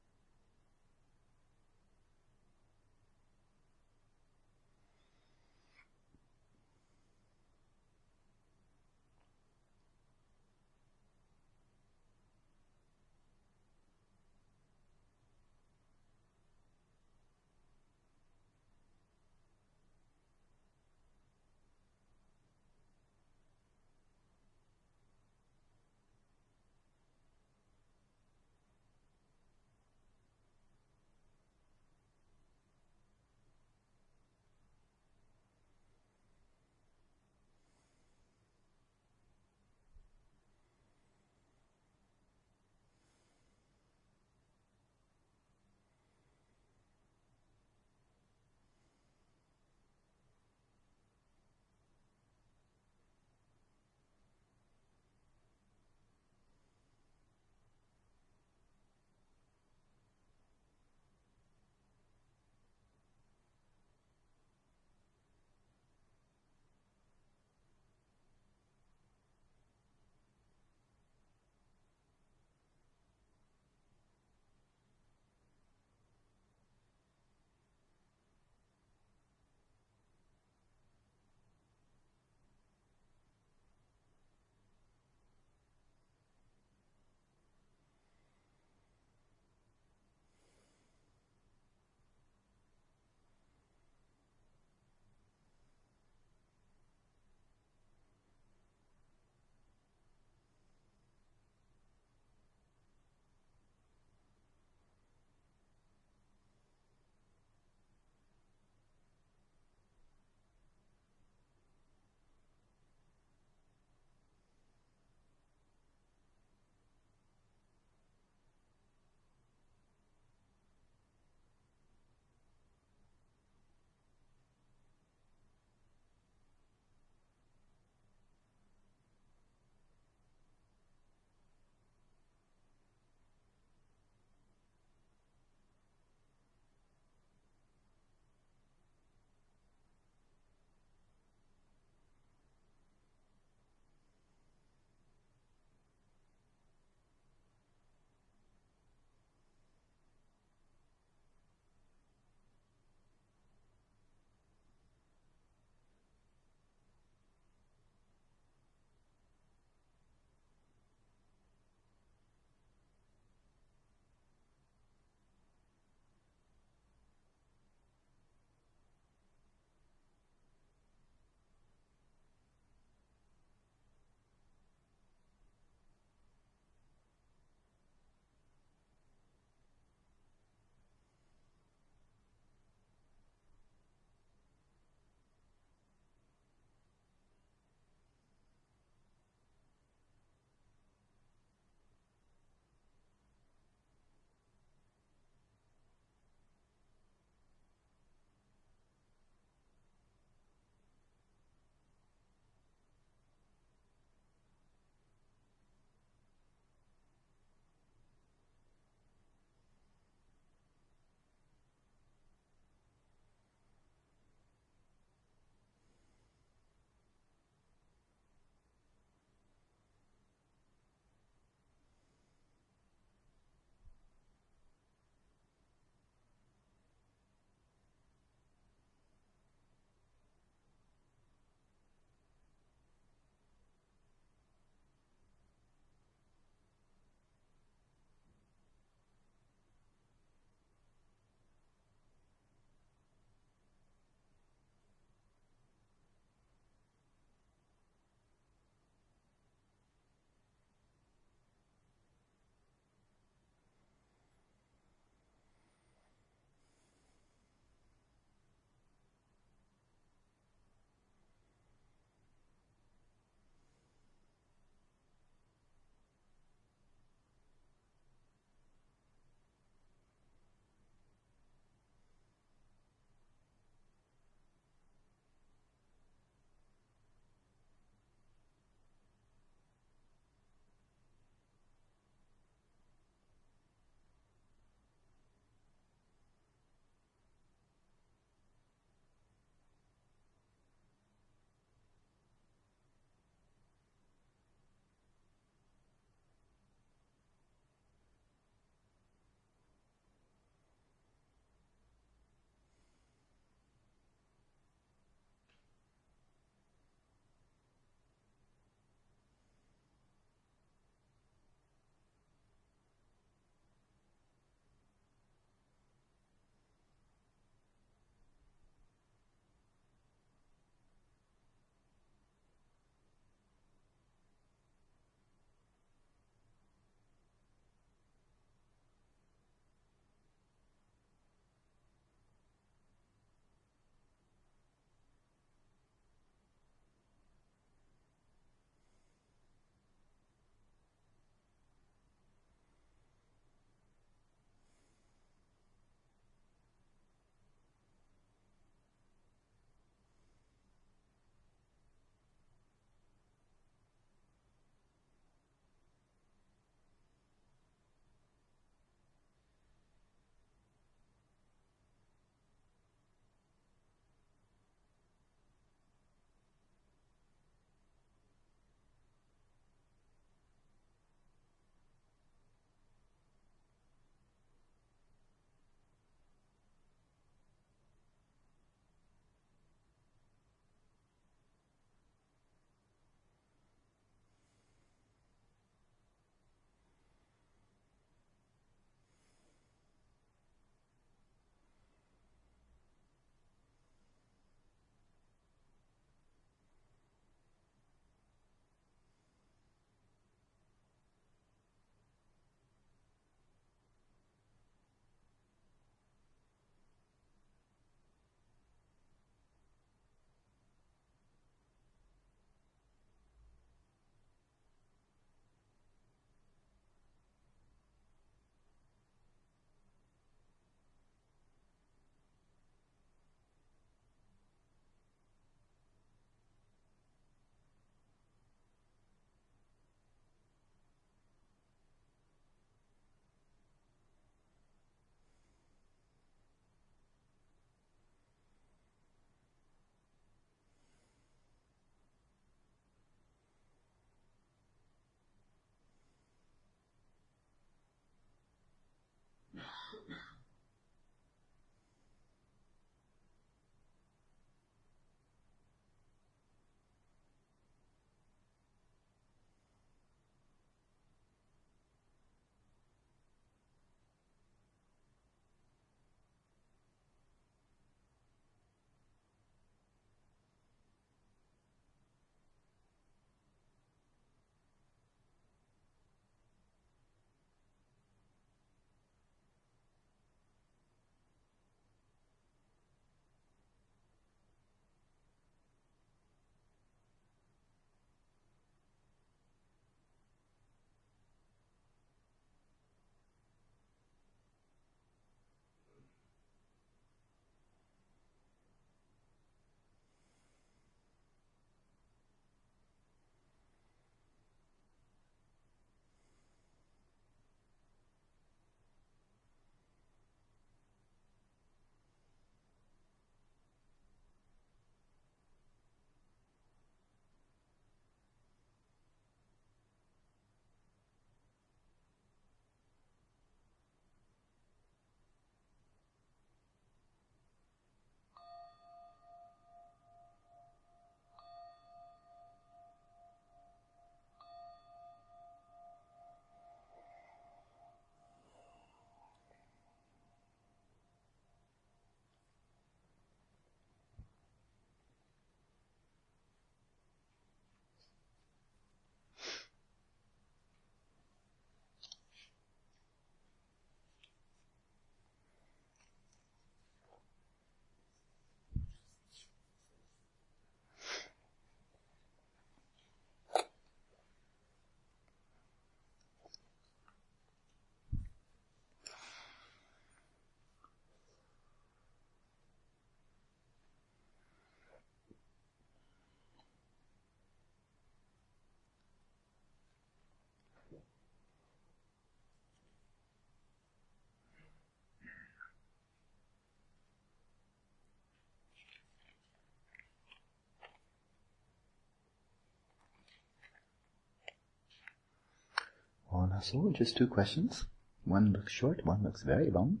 So just two questions. One looks short, one looks very long.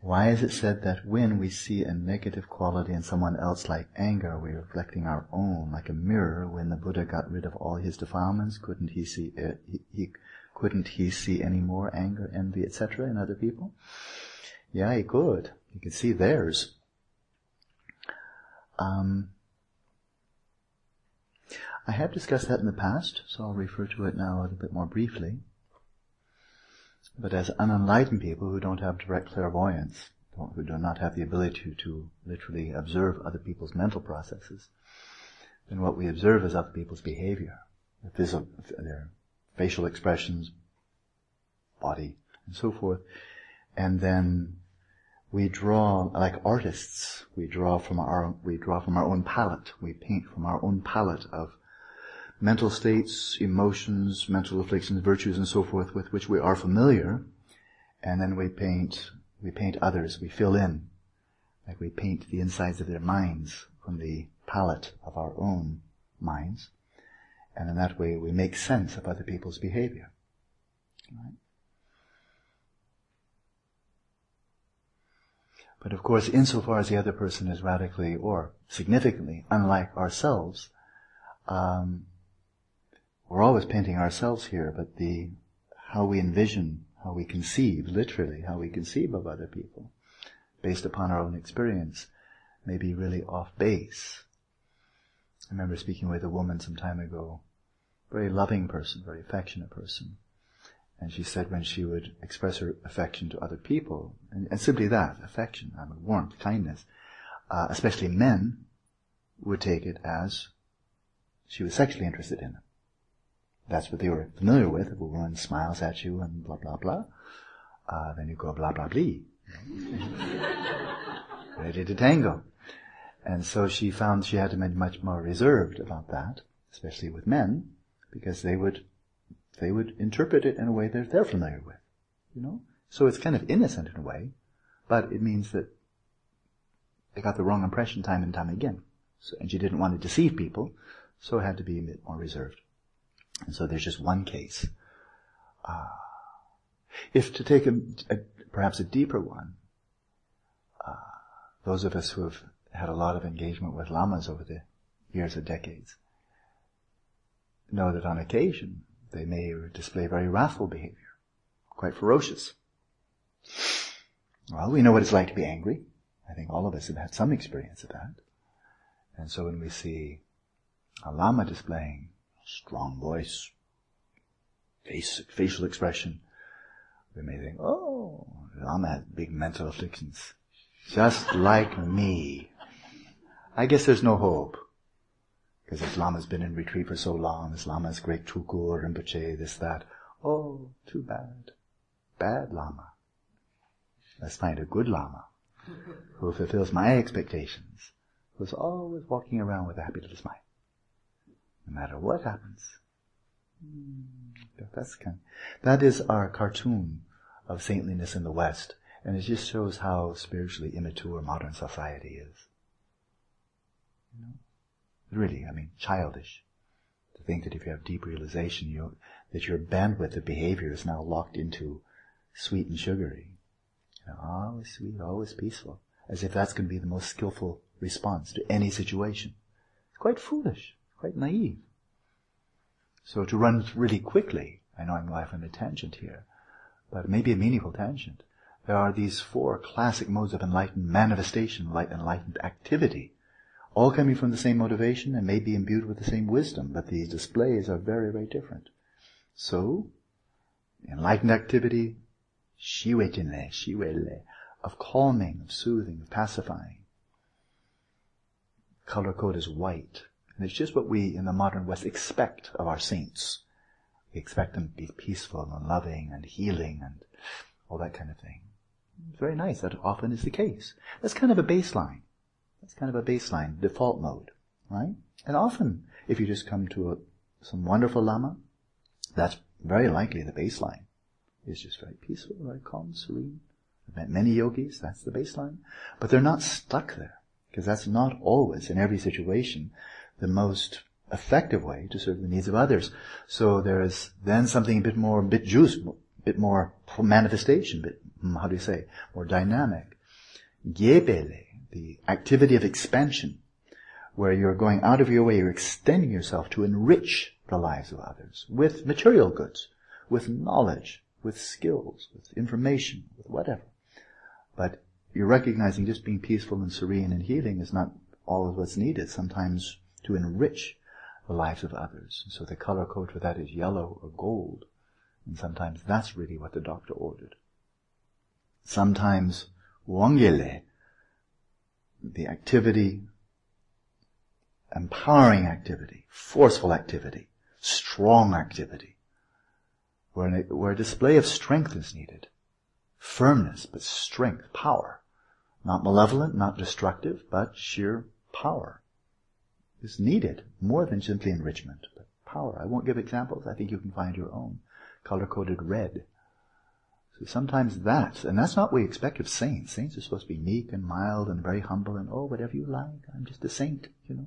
Why is it said that when we see a negative quality in someone else like anger, we're reflecting our own like a mirror? When the Buddha got rid of all his defilements, couldn't he see it? He, he couldn't he see any more anger, envy, etc. in other people? Yeah, he could. He could see theirs. Um, I have discussed that in the past, so I'll refer to it now a little bit more briefly. But as unenlightened people who don't have direct clairvoyance, who do not have the ability to literally observe other people's mental processes, then what we observe is other people's behavior, their, their facial expressions, body, and so forth. And then we draw, like artists, we draw from our, we draw from our own palette, we paint from our own palette of mental states, emotions, mental afflictions, virtues, and so forth with which we are familiar, and then we paint, we paint others, we fill in, like we paint the insides of their minds from the palette of our own minds, and in that way we make sense of other people's behavior. Right? But of course, insofar as the other person is radically or significantly unlike ourselves, um, we're always painting ourselves here, but the, how we envision, how we conceive, literally, how we conceive of other people, based upon our own experience, may be really off base. I remember speaking with a woman some time ago, very loving person, very affectionate person. And she said when she would express her affection to other people, and, and simply that, affection, I mean, warmth, kindness, uh, especially men, would take it as she was sexually interested in them. That's what they were familiar with. If a woman smiles at you and blah, blah, blah, uh, then you go blah, blah, blah. Ready to tango. And so she found she had to be much more reserved about that, especially with men, because they would, they would interpret it in a way that they're familiar with, you know? So it's kind of innocent in a way, but it means that they got the wrong impression time and time again. So, and she didn't want to deceive people, so it had to be a bit more reserved. And so there's just one case. Uh, if to take a, a, perhaps a deeper one, uh, those of us who have had a lot of engagement with lamas over the years or decades know that on occasion they may display very wrathful behavior, quite ferocious. Well, we know what it's like to be angry. I think all of us have had some experience of that. And so when we see a lama displaying strong voice, face, facial expression. We may think, oh, Lama has big mental afflictions. Just like me. I guess there's no hope. Because this Lama's been in retreat for so long, this Lama's great Tukur, Rinpoche, this, that. Oh, too bad. Bad Lama. Let's find a good Lama who fulfills my expectations, who's always walking around with a happy little smile no matter what happens. Hmm, that's kind. Of, that is our cartoon of saintliness in the West, and it just shows how spiritually immature modern society is. Really, I mean, childish. To think that if you have deep realization, you that your bandwidth of behavior is now locked into sweet and sugary. You know, always sweet, always peaceful, as if that's going to be the most skillful response to any situation. It's quite foolish quite naive. So to run really quickly, I know I'm life on a tangent here, but maybe a meaningful tangent. There are these four classic modes of enlightened manifestation, light enlightened activity, all coming from the same motivation and may be imbued with the same wisdom, but these displays are very, very different. So, enlightened activity, shiwejinle, shiwele, of calming, of soothing, of pacifying. Color code is white. And it's just what we in the modern West expect of our saints. We expect them to be peaceful and loving and healing and all that kind of thing. It's very nice. That often is the case. That's kind of a baseline. That's kind of a baseline, default mode, right? And often, if you just come to a, some wonderful lama, that's very likely the baseline. It's just very peaceful, very calm, serene. I've met many yogis, that's the baseline. But they're not stuck there, because that's not always in every situation the most effective way to serve the needs of others. So there is then something a bit more, a bit juice, a bit more manifestation, bit, hmm, how do you say, more dynamic. Gebele, the activity of expansion, where you're going out of your way, you're extending yourself to enrich the lives of others with material goods, with knowledge, with skills, with information, with whatever. But you're recognizing just being peaceful and serene and healing is not all of what's needed. Sometimes to enrich the lives of others. So the color code for that is yellow or gold. And sometimes that's really what the doctor ordered. Sometimes wangele, the activity, empowering activity, forceful activity, strong activity, where, where a display of strength is needed. Firmness, but strength, power. Not malevolent, not destructive, but sheer power is needed more than simply enrichment, but power. I won't give examples. I think you can find your own. Color-coded red. So sometimes that's, and that's not what we expect of saints. Saints are supposed to be meek and mild and very humble and, oh, whatever you like. I'm just a saint, you know.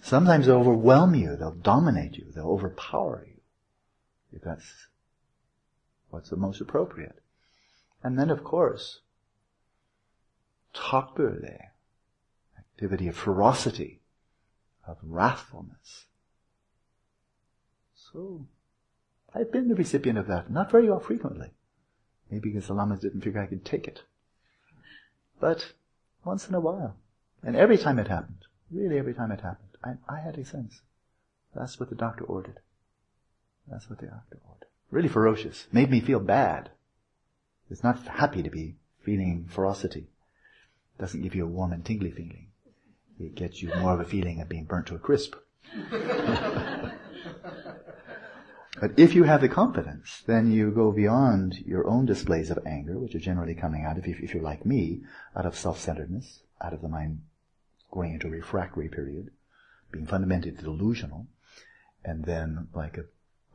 Sometimes they'll overwhelm you. They'll dominate you. They'll overpower you. If that's what's the most appropriate. And then, of course, takbur activity of ferocity, of wrathfulness. So, I've been the recipient of that, not very frequently. Maybe because the lamas didn't figure I could take it. But once in a while. And every time it happened, really every time it happened, I, I had a sense. That's what the doctor ordered. That's what the doctor ordered. Really ferocious. Made me feel bad. It's not happy to be feeling ferocity. Doesn't give you a warm and tingly feeling. It gets you more of a feeling of being burnt to a crisp. but if you have the confidence, then you go beyond your own displays of anger, which are generally coming out of, if, if you're like me, out of self-centeredness, out of the mind going into a refractory period, being fundamentally delusional, and then like a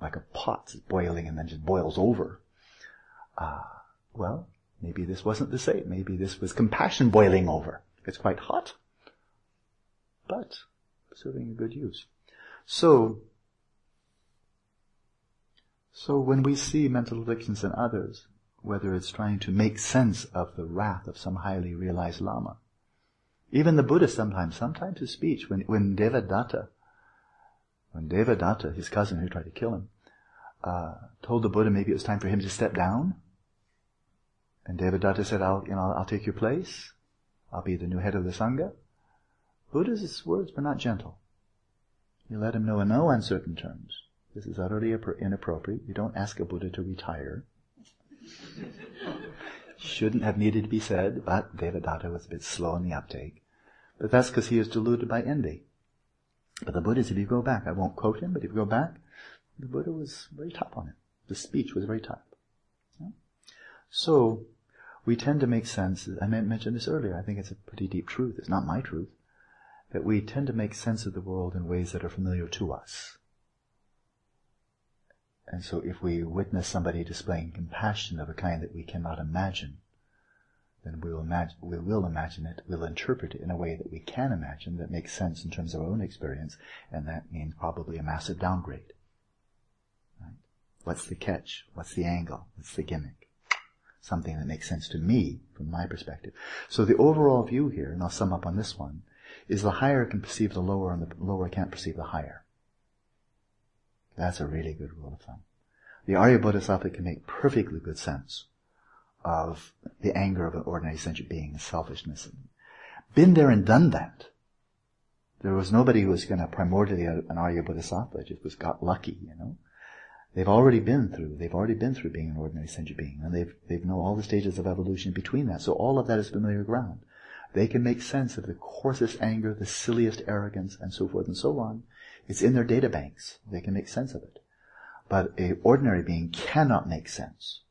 like a pot boiling and then just boils over. Uh, well, maybe this wasn't the same. Maybe this was compassion boiling over. It's quite hot but serving a good use. So, so when we see mental afflictions in others, whether it's trying to make sense of the wrath of some highly realized Lama, even the Buddha sometimes, sometimes his speech, when, when Devadatta, when Devadatta, his cousin who tried to kill him, uh, told the Buddha maybe it was time for him to step down, and Devadatta said, I'll, you know, I'll take your place. I'll be the new head of the Sangha. Buddha's words were not gentle. He let him know in no uncertain terms. This is utterly inappropriate. You don't ask a Buddha to retire. Shouldn't have needed to be said, but Devadatta was a bit slow in the uptake. But that's because he is deluded by envy. But the Buddha, if you go back, I won't quote him, but if you go back, the Buddha was very tough on it. The speech was very tough. Yeah? So, we tend to make sense, I mentioned this earlier, I think it's a pretty deep truth. It's not my truth that we tend to make sense of the world in ways that are familiar to us. And so if we witness somebody displaying compassion of a kind that we cannot imagine, then we will imagine, we will imagine it, we'll interpret it in a way that we can imagine that makes sense in terms of our own experience, and that means probably a massive downgrade. Right? What's the catch? What's the angle? What's the gimmick? Something that makes sense to me from my perspective. So the overall view here, and I'll sum up on this one, is the higher can perceive the lower and the lower can't perceive the higher. That's a really good rule of thumb. The Arya Bodhisattva can make perfectly good sense of the anger of an ordinary sentient being and selfishness. Been there and done that. There was nobody who was going to primordially an Arya Bodhisattva, just was got lucky, you know. They've already been through, they've already been through being an ordinary sentient being, and they've, they've know all the stages of evolution between that. So all of that is familiar ground. They can make sense of the coarsest anger, the silliest arrogance, and so forth and so on. It's in their data banks. They can make sense of it. But a ordinary being cannot make sense,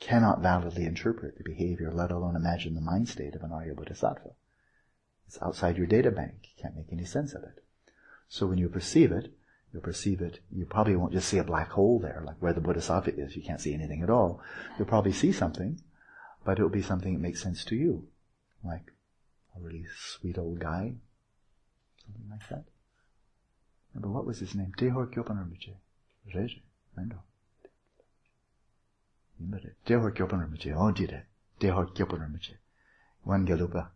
cannot validly interpret the behavior, let alone imagine the mind state of an Arya Bodhisattva. It's outside your data bank. You can't make any sense of it. So when you perceive it, you'll perceive it, you probably won't just see a black hole there, like where the Bodhisattva is, you can't see anything at all. You'll probably see something, but it'll be something that makes sense to you. Like a really sweet old guy, something like that. Remember, what was his name? Dehor Kyopan Rinpoche. Reje. Mendo. Dehor Kyopan Rinpoche. Did it. Dehor Kyopan Rinpoche. One Gelugpa.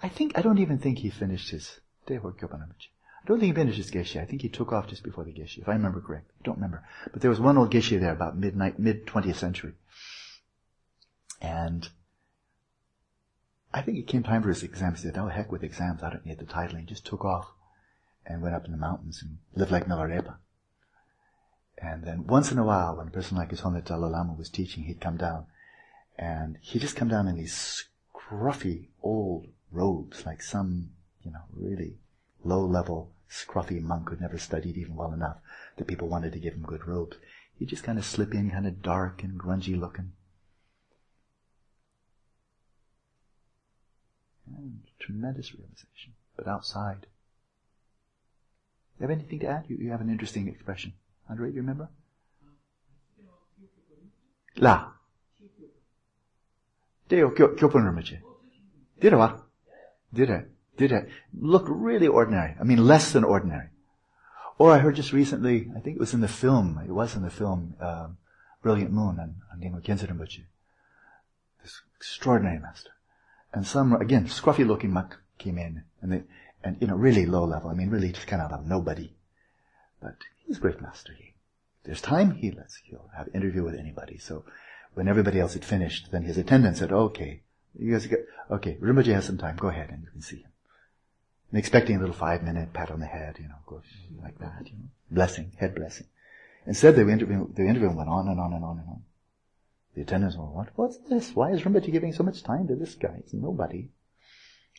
I think, I don't even think he finished his Dehor Kyopan Rinpoche. I don't think he finished his geshe. I think he took off just before the geshe, if I remember correctly. I don't remember. But there was one old geshe there about midnight, mid 20th century. And I think it came time for his exams. He said, oh heck with exams, I don't need the title. He just took off and went up in the mountains and lived like Milarepa. And then once in a while, when a person like his Honorable Dalai Lama was teaching, he'd come down and he'd just come down in these scruffy old robes, like some, you know, really low-level, scruffy monk who'd never studied even well enough that people wanted to give him good robes. He'd just kind of slip in, kind of dark and grungy looking. And tremendous realization. But outside. You have anything to add? You, you have an interesting expression. Andre, do you remember? La. Deo Kyopun Rinpoche. Did it? Did it? Did it? Looked really ordinary. I mean, less than ordinary. Or I heard just recently, I think it was in the film, it was in the film, um, Brilliant Moon and, and Dilgo Khyentse Rinpoche. This extraordinary master. And some, again, scruffy looking monk came in and they, and, you know, really low level. I mean, really just kind of a nobody. But he's a great master. He, there's time, he lets, he'll have an interview with anybody. So when everybody else had finished, then his attendant said, okay, you guys get, okay, Rinpoche has some time, go ahead and you can see him. And expecting a little five minute pat on the head, you know, go like that, you know, blessing, head blessing. Instead, the interview, the interview went on and on and on and on. The attendants were, what, what's this? Why is Rinpoche giving so much time to this guy? It's nobody.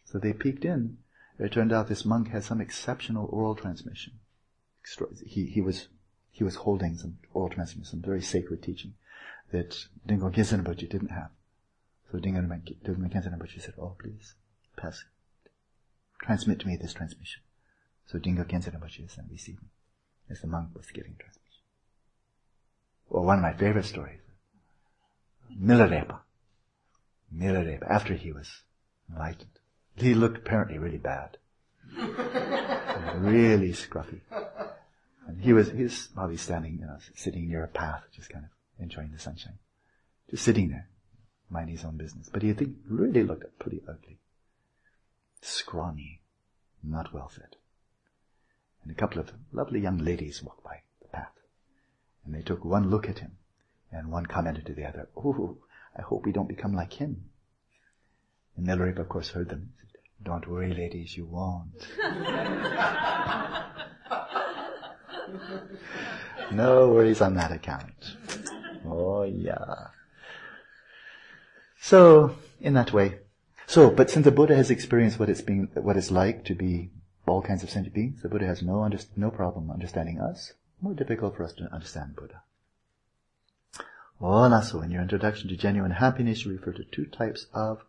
So they peeked in. It turned out this monk had some exceptional oral transmission. He, he was, he was holding some oral transmission, some very sacred teaching that Dilgo Khyentse Rinpoche didn't have. So Dilgo Khyentse Rinpoche said, oh please, pass, transmit to me this transmission. So Dilgo Khyentse Rinpoche is then receiving as the monk was giving transmission. Or one of my favorite stories, Milarepa. Milarepa, after he was enlightened. He looked apparently really bad. really scruffy. And he was, he was probably standing, you know, sitting near a path, just kind of enjoying the sunshine. Just sitting there, minding his own business. But he think, really looked pretty ugly. Scrawny, not well fed. And a couple of lovely young ladies walked by the path. And they took one look at him and one commented to the other, Oh, I hope we don't become like him. And Milarepa, of course, heard them. Don't worry, ladies, you won't. no worries on that account. Oh, yeah. So, in that way. So, but since the Buddha has experienced what it's being, what it's like to be all kinds of sentient beings, the Buddha has no, under, no problem understanding us. More difficult for us to understand Buddha. Oh, well, so in your introduction to genuine happiness, you refer to two types of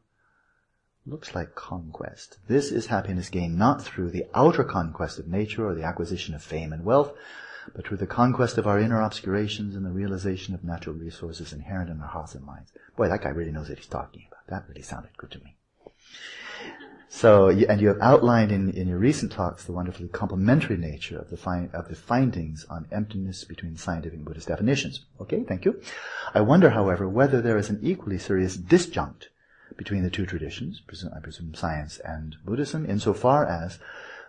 looks like conquest. This is happiness gained not through the outer conquest of nature or the acquisition of fame and wealth, but through the conquest of our inner obscurations and the realization of natural resources inherent in our hearts and minds. Boy, that guy really knows what he's talking about. That really sounded good to me. So, and you have outlined in, in your recent talks the wonderfully complementary nature of the, of the findings on emptiness between scientific and Buddhist definitions. Okay, thank you. I wonder, however, whether there is an equally serious disjunct between the two traditions, I presume science and Buddhism, insofar as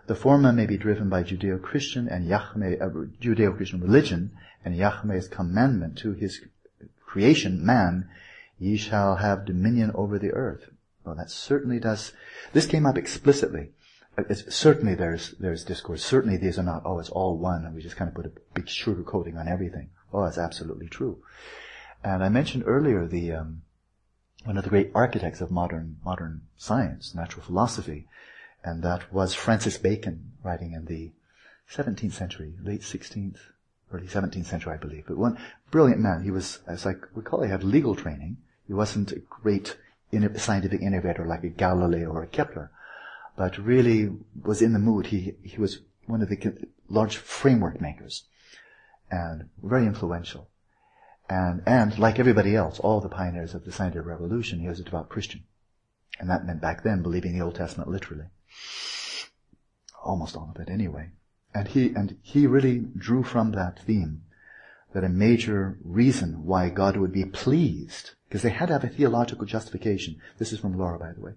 the former may be driven by Judeo-Christian and Yahweh, uh, Judeo-Christian religion and Yahweh's commandment to his creation, man, ye shall have dominion over the earth. Well, that certainly does. This came up explicitly. It's, certainly there's there's discourse. Certainly these are not. Oh, it's all one, and we just kind of put a big sugar coating on everything. Oh, that's absolutely true. And I mentioned earlier the um, one of the great architects of modern modern science, natural philosophy, and that was Francis Bacon, writing in the 17th century, late 16th, early 17th century, I believe. But one brilliant man. He was, as I recall, he had legal training. He wasn't a great scientific innovator like a Galileo or a Kepler, but really was in the mood. He, he was one of the large framework makers and very influential. And, and like everybody else, all the pioneers of the scientific revolution, he was a devout Christian. And that meant back then believing the Old Testament literally. Almost all of it anyway. And he, and he really drew from that theme that a major reason why God would be pleased, because they had to have a theological justification. This is from Laura, by the way.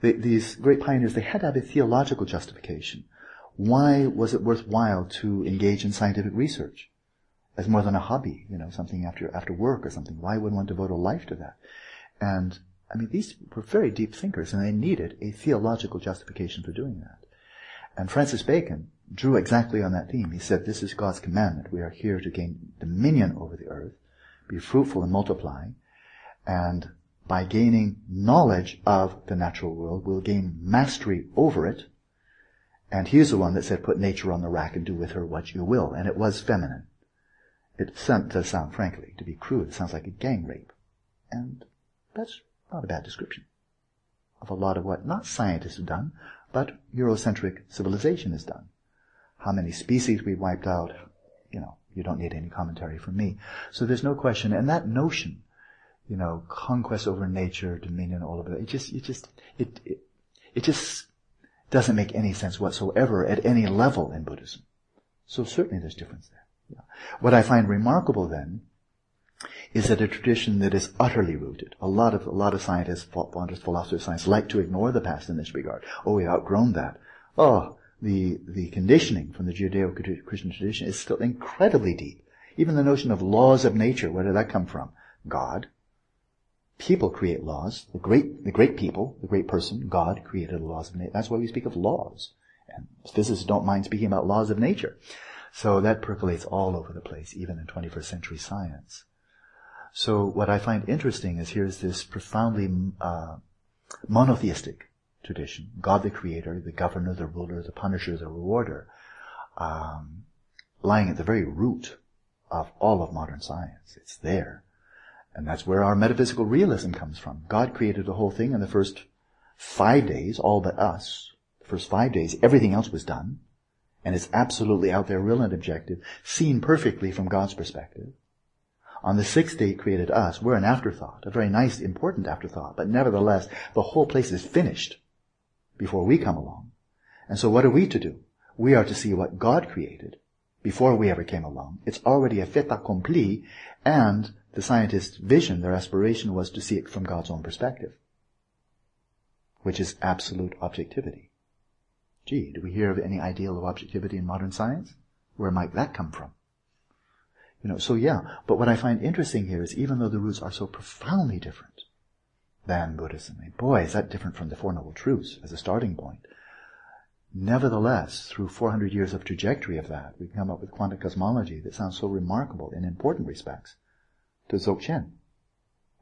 They, these great pioneers, they had to have a theological justification. Why was it worthwhile to engage in scientific research? As more than a hobby, you know, something after, after work or something. Why would one devote a life to that? And, I mean, these were very deep thinkers and they needed a theological justification for doing that. And Francis Bacon drew exactly on that theme. He said, this is God's commandment. We are here to gain dominion over the earth, be fruitful and multiply, and by gaining knowledge of the natural world, we'll gain mastery over it. And he's the one that said, put nature on the rack and do with her what you will. And it was feminine. It does sound, frankly, to be crude, it sounds like a gang rape. And that's not a bad description of a lot of what not scientists have done, but Eurocentric civilization has done. How many species we wiped out, you know, you don't need any commentary from me. So there's no question. And that notion, you know, conquest over nature, dominion, all of it, it just, it just, it, it, it just doesn't make any sense whatsoever at any level in Buddhism. So certainly there's difference there. Yeah. What I find remarkable then is that a tradition that is utterly rooted. A lot of a lot of scientists, philosophers of science, like to ignore the past in this regard. Oh, we've outgrown that. Oh, the the conditioning from the Judeo-Christian tradition is still incredibly deep. Even the notion of laws of nature, where did that come from? God. People create laws. The great the great people, the great person, God created the laws of nature. That's why we speak of laws. And physicists don't mind speaking about laws of nature. So that percolates all over the place, even in 21st century science. So what I find interesting is here's this profoundly uh, monotheistic tradition: God the Creator, the Governor, the Ruler, the Punisher, the Rewarder, um, lying at the very root of all of modern science. It's there, and that's where our metaphysical realism comes from. God created the whole thing in the first five days, all but us. The first five days, everything else was done and it's absolutely out there, real and objective, seen perfectly from God's perspective. On the sixth day he created us. We're an afterthought, a very nice, important afterthought, but nevertheless, the whole place is finished before we come along. And so what are we to do? We are to see what God created before we ever came along. It's already a fait accompli, and the scientist's vision, their aspiration was to see it from God's own perspective, which is absolute objectivity. Gee, do we hear of any ideal of objectivity in modern science? Where might that come from? You know, so yeah, but what I find interesting here is even though the roots are so profoundly different than Buddhism, and boy, is that different from the Four Noble Truths as a starting point. Nevertheless, through 400 years of trajectory of that, we come up with quantum cosmology that sounds so remarkable in important respects to Dzogchen.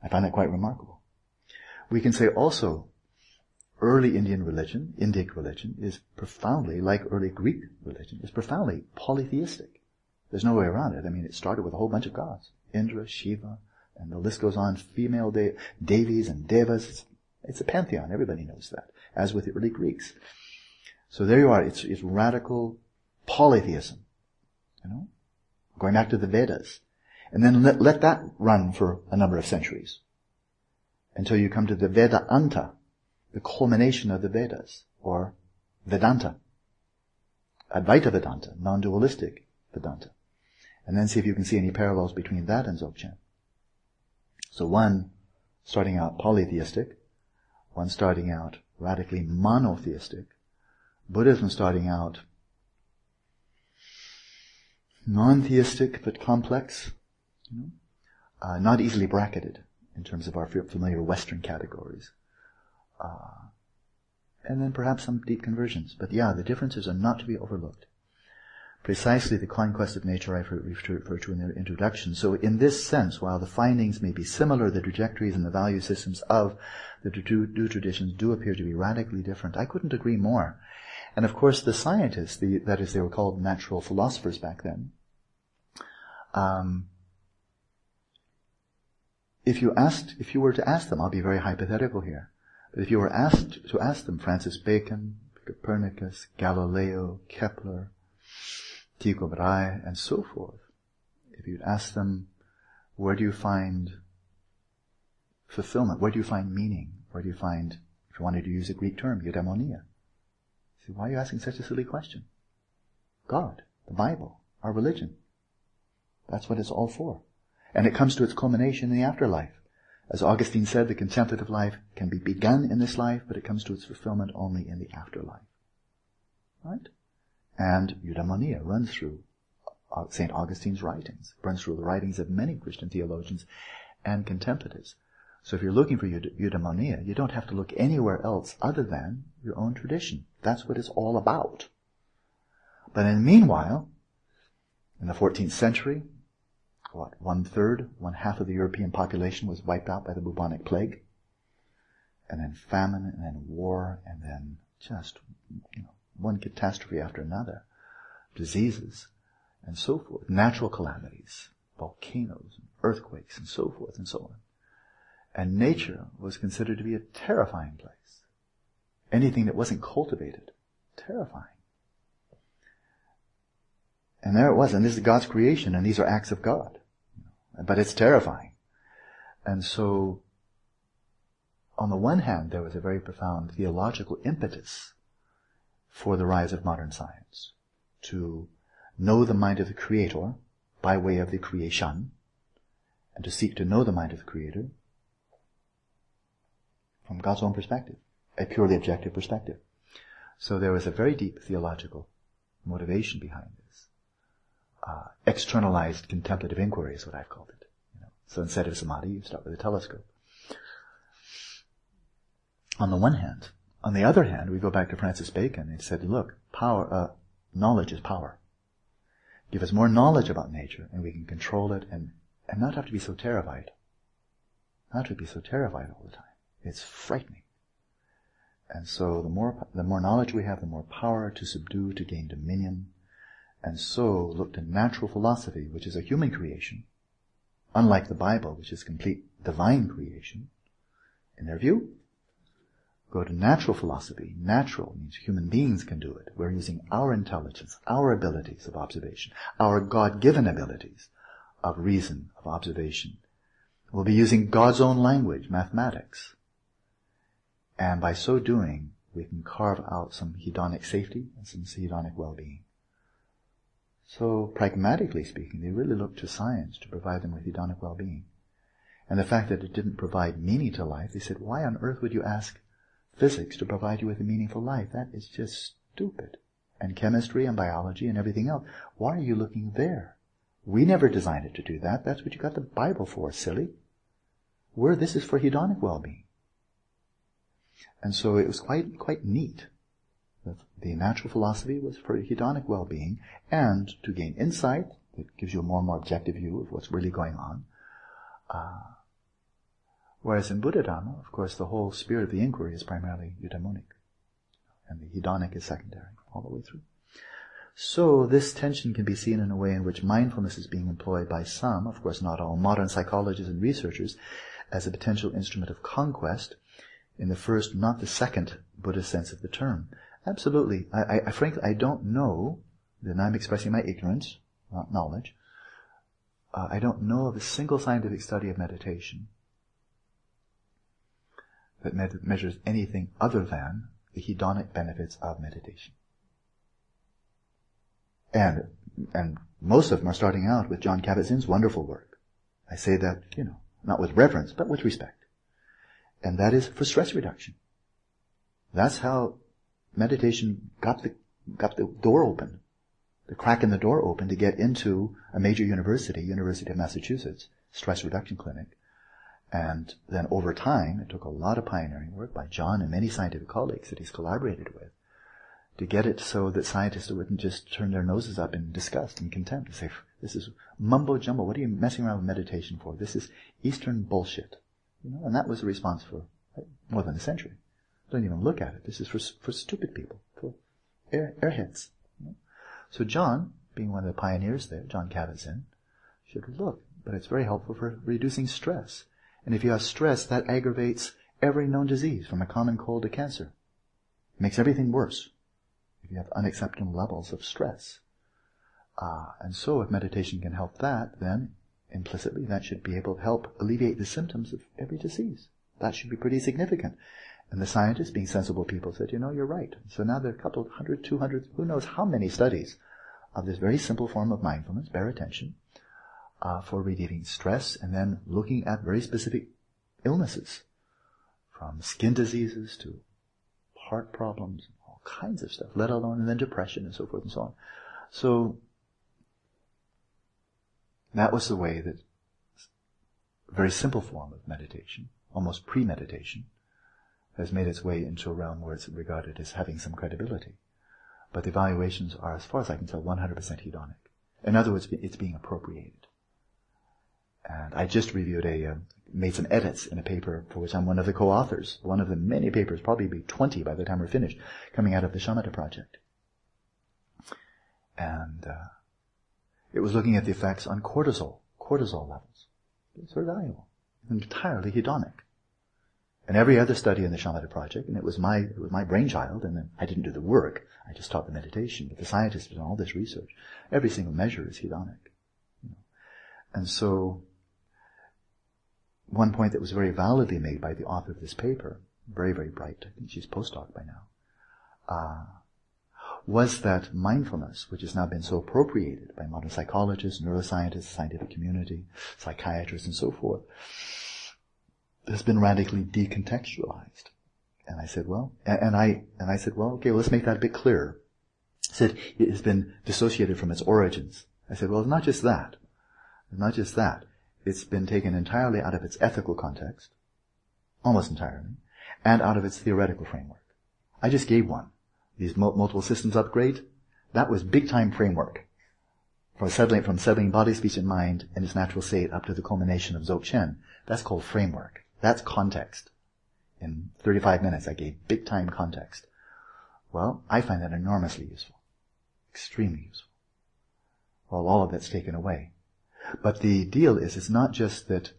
I find that quite remarkable. We can say also early Indian religion, Indic religion, is profoundly, like early Greek religion, is profoundly polytheistic. There's no way around it. I mean, it started with a whole bunch of gods. Indra, Shiva, and the list goes on, female de- Devis and Devas. It's, it's a pantheon. Everybody knows that, as with the early Greeks. So there you are. It's, it's radical polytheism. You know? Going back to the Vedas. And then let, let that run for a number of centuries. Until you come to the Vedanta, the culmination of the Vedas, or Vedanta. Advaita Vedanta, non-dualistic Vedanta. And then see if you can see any parallels between that and Dzogchen. So one starting out polytheistic, one starting out radically monotheistic, Buddhism starting out non-theistic but complex, you know, uh, not easily bracketed in terms of our familiar Western categories. Uh, and then perhaps some deep conversions. But yeah, the differences are not to be overlooked. Precisely the conquest of nature I referred to in the introduction. So in this sense, while the findings may be similar, the trajectories and the value systems of the two, traditions do appear to be radically different. I couldn't agree more. And of course, the scientists, the, that is, they were called natural philosophers back then. Um, if you asked, if you were to ask them, I'll be very hypothetical here. But if you were asked to ask them, Francis Bacon, Copernicus, Galileo, Kepler, Tycho Brahe, and so forth, if you'd ask them, where do you find fulfillment? Where do you find meaning? Where do you find, if you wanted to use a Greek term, eudaimonia? See, why are you asking such a silly question? God, the Bible, our religion. That's what it's all for. And it comes to its culmination in the afterlife. As Augustine said, the contemplative life can be begun in this life, but it comes to its fulfillment only in the afterlife. Right? And eudaimonia runs through St. Augustine's writings, runs through the writings of many Christian theologians and contemplatives. So if you're looking for eudaimonia, you don't have to look anywhere else other than your own tradition. That's what it's all about. But in the meanwhile, in the 14th century, what, one third, one half of the European population was wiped out by the bubonic plague. And then famine, and then war, and then just, you know, one catastrophe after another. Diseases, and so forth. Natural calamities, volcanoes, earthquakes, and so forth and so on. And nature was considered to be a terrifying place. Anything that wasn't cultivated, terrifying. And there it was, and this is God's creation, and these are acts of God. But it's terrifying. And so, on the one hand, there was a very profound theological impetus for the rise of modern science to know the mind of the Creator by way of the creation, and to seek to know the mind of the Creator from God's own perspective, a purely objective perspective. So there was a very deep theological motivation behind this. Uh, externalized contemplative inquiry is what I've called it. You know? So instead of samadhi, you start with a telescope. On the one hand. On the other hand, we go back to Francis Bacon and said, look, power, uh, knowledge is power. Give us more knowledge about nature and we can control it and, and not have to be so terrified. Not to be so terrified all the time. It's frightening. And so the more, the more knowledge we have, the more power to subdue, to gain dominion. And so looked to natural philosophy, which is a human creation, unlike the Bible, which is complete divine creation. In their view, go to natural philosophy. Natural means human beings can do it. We're using our intelligence, our abilities of observation, our God-given abilities of reason, of observation. We'll be using God's own language, mathematics. And by so doing, we can carve out some hedonic safety and some hedonic well-being. So pragmatically speaking, they really looked to science to provide them with hedonic well-being. And the fact that it didn't provide meaning to life, they said, why on earth would you ask physics to provide you with a meaningful life? That is just stupid. And chemistry and biology and everything else. Why are you looking there? We never designed it to do that. That's what you got the Bible for, silly. Where this is for hedonic well-being. And so it was quite, quite neat. The natural philosophy was for hedonic well-being and to gain insight that gives you a more and more objective view of what's really going on. Uh, whereas in Buddha of course, the whole spirit of the inquiry is primarily eudaimonic. And the hedonic is secondary all the way through. So this tension can be seen in a way in which mindfulness is being employed by some, of course not all, modern psychologists and researchers as a potential instrument of conquest in the first, not the second Buddhist sense of the term. Absolutely. I, I, I frankly, I don't know, then I'm expressing my ignorance, not knowledge. Uh, I don't know of a single scientific study of meditation that med- measures anything other than the hedonic benefits of meditation. And, and most of them are starting out with Jon Kabat-Zinn's wonderful work. I say that, you know, not with reverence, but with respect and that is for stress reduction. That's how meditation got the, got the door open, the crack in the door open to get into a major university, University of Massachusetts, stress reduction clinic. And then over time, it took a lot of pioneering work by Jon and many scientific colleagues that he's collaborated with to get it so that scientists wouldn't just turn their noses up in disgust and contempt and say, this is mumbo jumbo. What are you messing around with meditation for? This is Eastern bullshit. You know, and that was the response for more than a century. Don't even look at it. This is for, for stupid people, for air, airheads. So Jon, being one of the pioneers there, Jon Kabat-Zinn, should look, but it's very helpful for reducing stress. And if you have stress, that aggravates every known disease, from a common cold to cancer. It makes everything worse if you have unacceptable levels of stress. Uh, and so if meditation can help that, then implicitly that should be able to help alleviate the symptoms of every disease. That should be pretty significant. And the scientists, being sensible people, said, you know, you're right. So now there are a couple hundred, two hundred, who knows how many studies of this very simple form of mindfulness, bare attention, uh, for relieving stress and then looking at very specific illnesses, from skin diseases to heart problems, all kinds of stuff, let alone and then depression and so forth and so on. So that was the way that very simple form of meditation, almost premeditation, has made its way into a realm where it's regarded as having some credibility. But the evaluations are, as far as I can tell, 100% hedonic. In other words, it's being appropriated. And I just reviewed a, uh, made some edits in a paper for which I'm one of the co-authors. One of the many papers, probably be 20 by the time we're finished, coming out of the Shamatha project. And, uh, it was looking at the effects on cortisol, cortisol levels. It's very valuable. Entirely hedonic. And every other study in the Shamatha project, and it was my, it was my brainchild, and I didn't do the work, I just taught the meditation, but the scientists did all this research. Every single measure is hedonic. You know. And so, one point that was very validly made by the author of this paper, very, very bright, I think she's postdoc by now, uh, was that mindfulness, which has now been so appropriated by modern psychologists, neuroscientists, scientific community, psychiatrists, and so forth, has been radically decontextualized. And I said, well, and I, and I said, well, okay, well, let's make that a bit clearer. I said, it has been dissociated from its origins. I said, well, it's not just that. It's not just that. It's been taken entirely out of its ethical context, almost entirely, and out of its theoretical framework. I just gave one. These multiple systems upgrade, that was big time framework. From settling, from settling body, speech, and mind in its natural state up to the culmination of Dzogchen. That's called framework. That's context. In 35 minutes, I gave big time context. Well, I find that enormously useful. Extremely useful. Well, all of that's taken away. But the deal is, it's not just that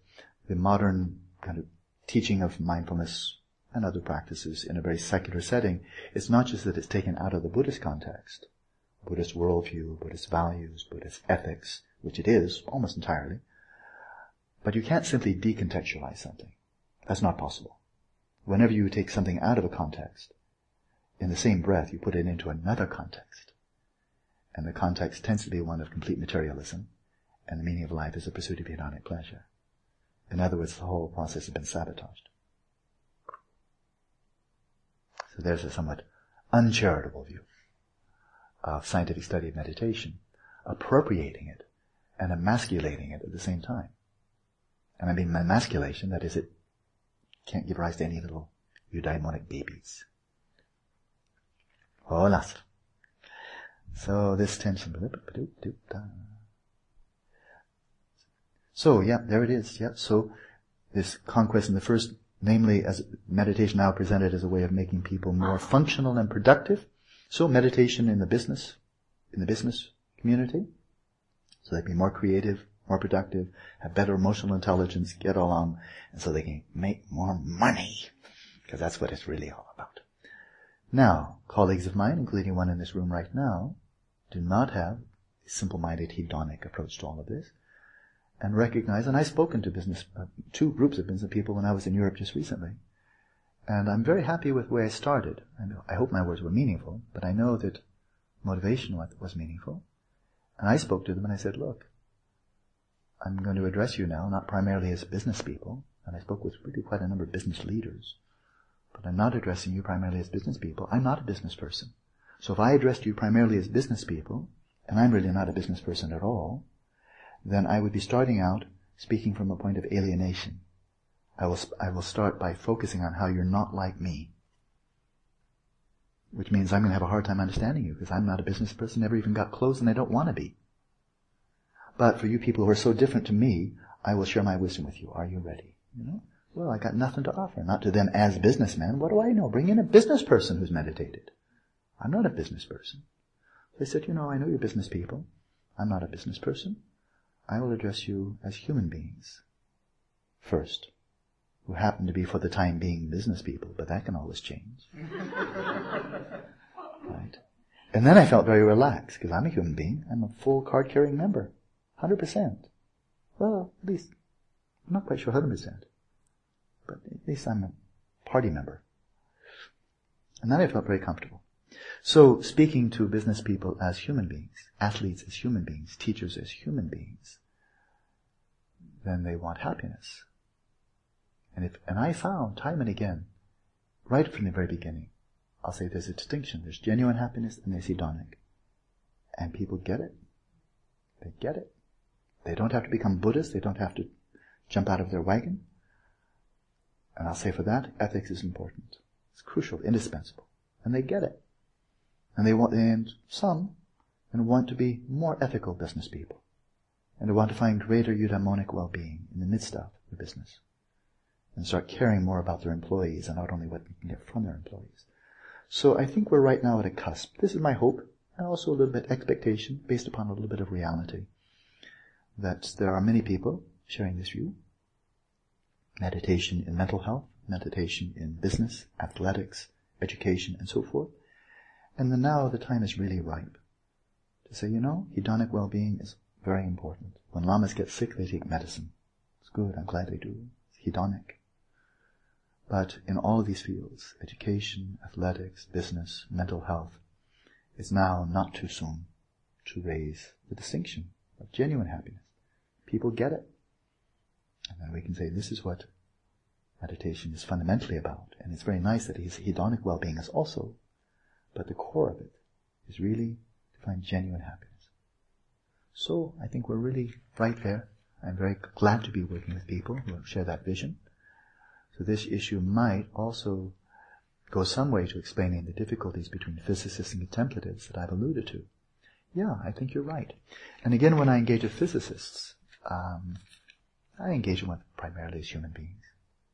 the modern kind of teaching of mindfulness and other practices in a very secular setting, it's not just that it's taken out of the Buddhist context, Buddhist worldview, Buddhist values, Buddhist ethics, which it is almost entirely, but you can't simply decontextualize something. That's not possible. Whenever you take something out of a context, in the same breath you put it into another context. And the context tends to be one of complete materialism, and the meaning of life is the pursuit of hedonic pleasure. In other words, the whole process has been sabotaged. So there's a somewhat uncharitable view of scientific study of meditation, appropriating it and emasculating it at the same time. And I mean emasculation, that is, it can't give rise to any little eudaimonic babies. Oh, last. So this tension. So, yeah, there it is. Yeah. So this conquest in the first, namely as meditation now presented as a way of making people more functional and productive. So meditation in the business, in the business community. So they'd be more creative, more productive, have better emotional intelligence, get along, and so they can make more money. Because that's what it's really all about. Now, colleagues of mine, including one in this room right now, do not have a simple-minded hedonic approach to all of this and recognize, and I've spoken to business, uh, two groups of business people when I was in Europe just recently. And I'm very happy with where I started. I, know, I hope my words were meaningful, but I know that motivation was meaningful. And I spoke to them and I said, look, I'm going to address you now, not primarily as business people, and I spoke with really quite a number of business leaders, but I'm not addressing you primarily as business people. I'm not a business person. So if I addressed you primarily as business people, and I'm really not a business person at all, then I would be starting out speaking from a point of alienation. I will, I will start by focusing on how you're not like me. Which means I'm going to have a hard time understanding you because I'm not a business person, never even got close, and I don't want to be. But for you people who are so different to me, I will share my wisdom with you. Are you ready? You know? Well, I got nothing to offer. Not to them as businessmen. What do I know? Bring in a business person who's meditated. I'm not a business person. They said, you know, I know you're business people. I'm not a business person. I will address you as human beings. First. Who happen to be for the time being business people, but that can always change. right? And then I felt very relaxed, because I'm a human being. I'm a full card carrying member. 100%. Well, at least, I'm not quite sure 100%. But at least I'm a party member. And then I felt very comfortable. So, speaking to business people as human beings, athletes as human beings, teachers as human beings, then they want happiness. And if, and I found time and again, right from the very beginning, I'll say there's a distinction. There's genuine happiness and there's hedonic. And people get it. They get it. They don't have to become Buddhists. They don't have to jump out of their wagon. And I'll say for that, ethics is important. It's crucial, indispensable. And they get it. And they want, and some, and want to be more ethical business people. And they want to find greater eudaimonic well-being in the midst of their business. And start caring more about their employees and not only what they can get from their employees. So I think we're right now at a cusp. This is my hope, and also a little bit expectation, based upon a little bit of reality, that there are many people sharing this view. Meditation in mental health, meditation in business, athletics, education, and so forth. And then now the time is really ripe to say, you know, hedonic well-being is very important. When lamas get sick, they take medicine. It's good. I'm glad they do. It's hedonic. But in all these fields, education, athletics, business, mental health, it's now not too soon to raise the distinction of genuine happiness. People get it. And then we can say this is what meditation is fundamentally about. And it's very nice that his hedonic well-being is also, but the core of it is really to find genuine happiness. So I think we're really right there. I'm very glad to be working with people who share that vision. So this issue might also go some way to explaining the difficulties between physicists and contemplatives that I've alluded to. Yeah, I think you're right. And again, when I engage with physicists, um, I engage with primarily as human beings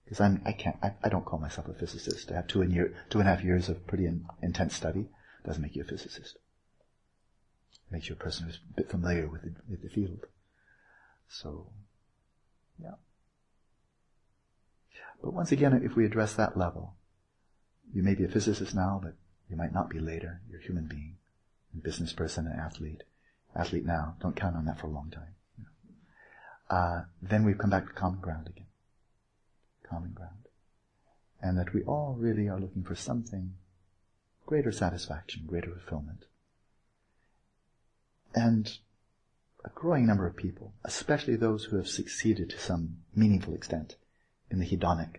because I'm I can't I, I, don't call myself a physicist. I have two and year two and a half years of pretty in, intense study doesn't make you a physicist. It makes you a person who's a bit familiar with the, with the field. So, yeah. But once again, if we address that level, you may be a physicist now, but you might not be later. You're a human being, a business person, an athlete. Athlete now, don't count on that for a long time. Uh, then we've come back to common ground again. Common ground. And that we all really are looking for something greater satisfaction, greater fulfillment. And a growing number of people, especially those who have succeeded to some meaningful extent in the hedonic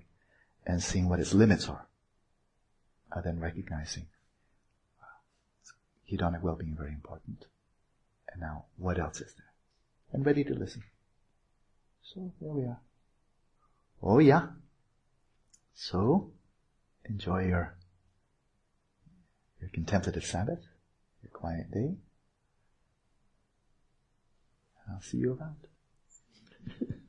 and seeing what its limits are, are then recognizing hedonic well-being very important. And now, what else is there? And ready to listen. So, there we are. Oh yeah. So, enjoy your, your contemplative Sabbath, your quiet day. I'll see you around.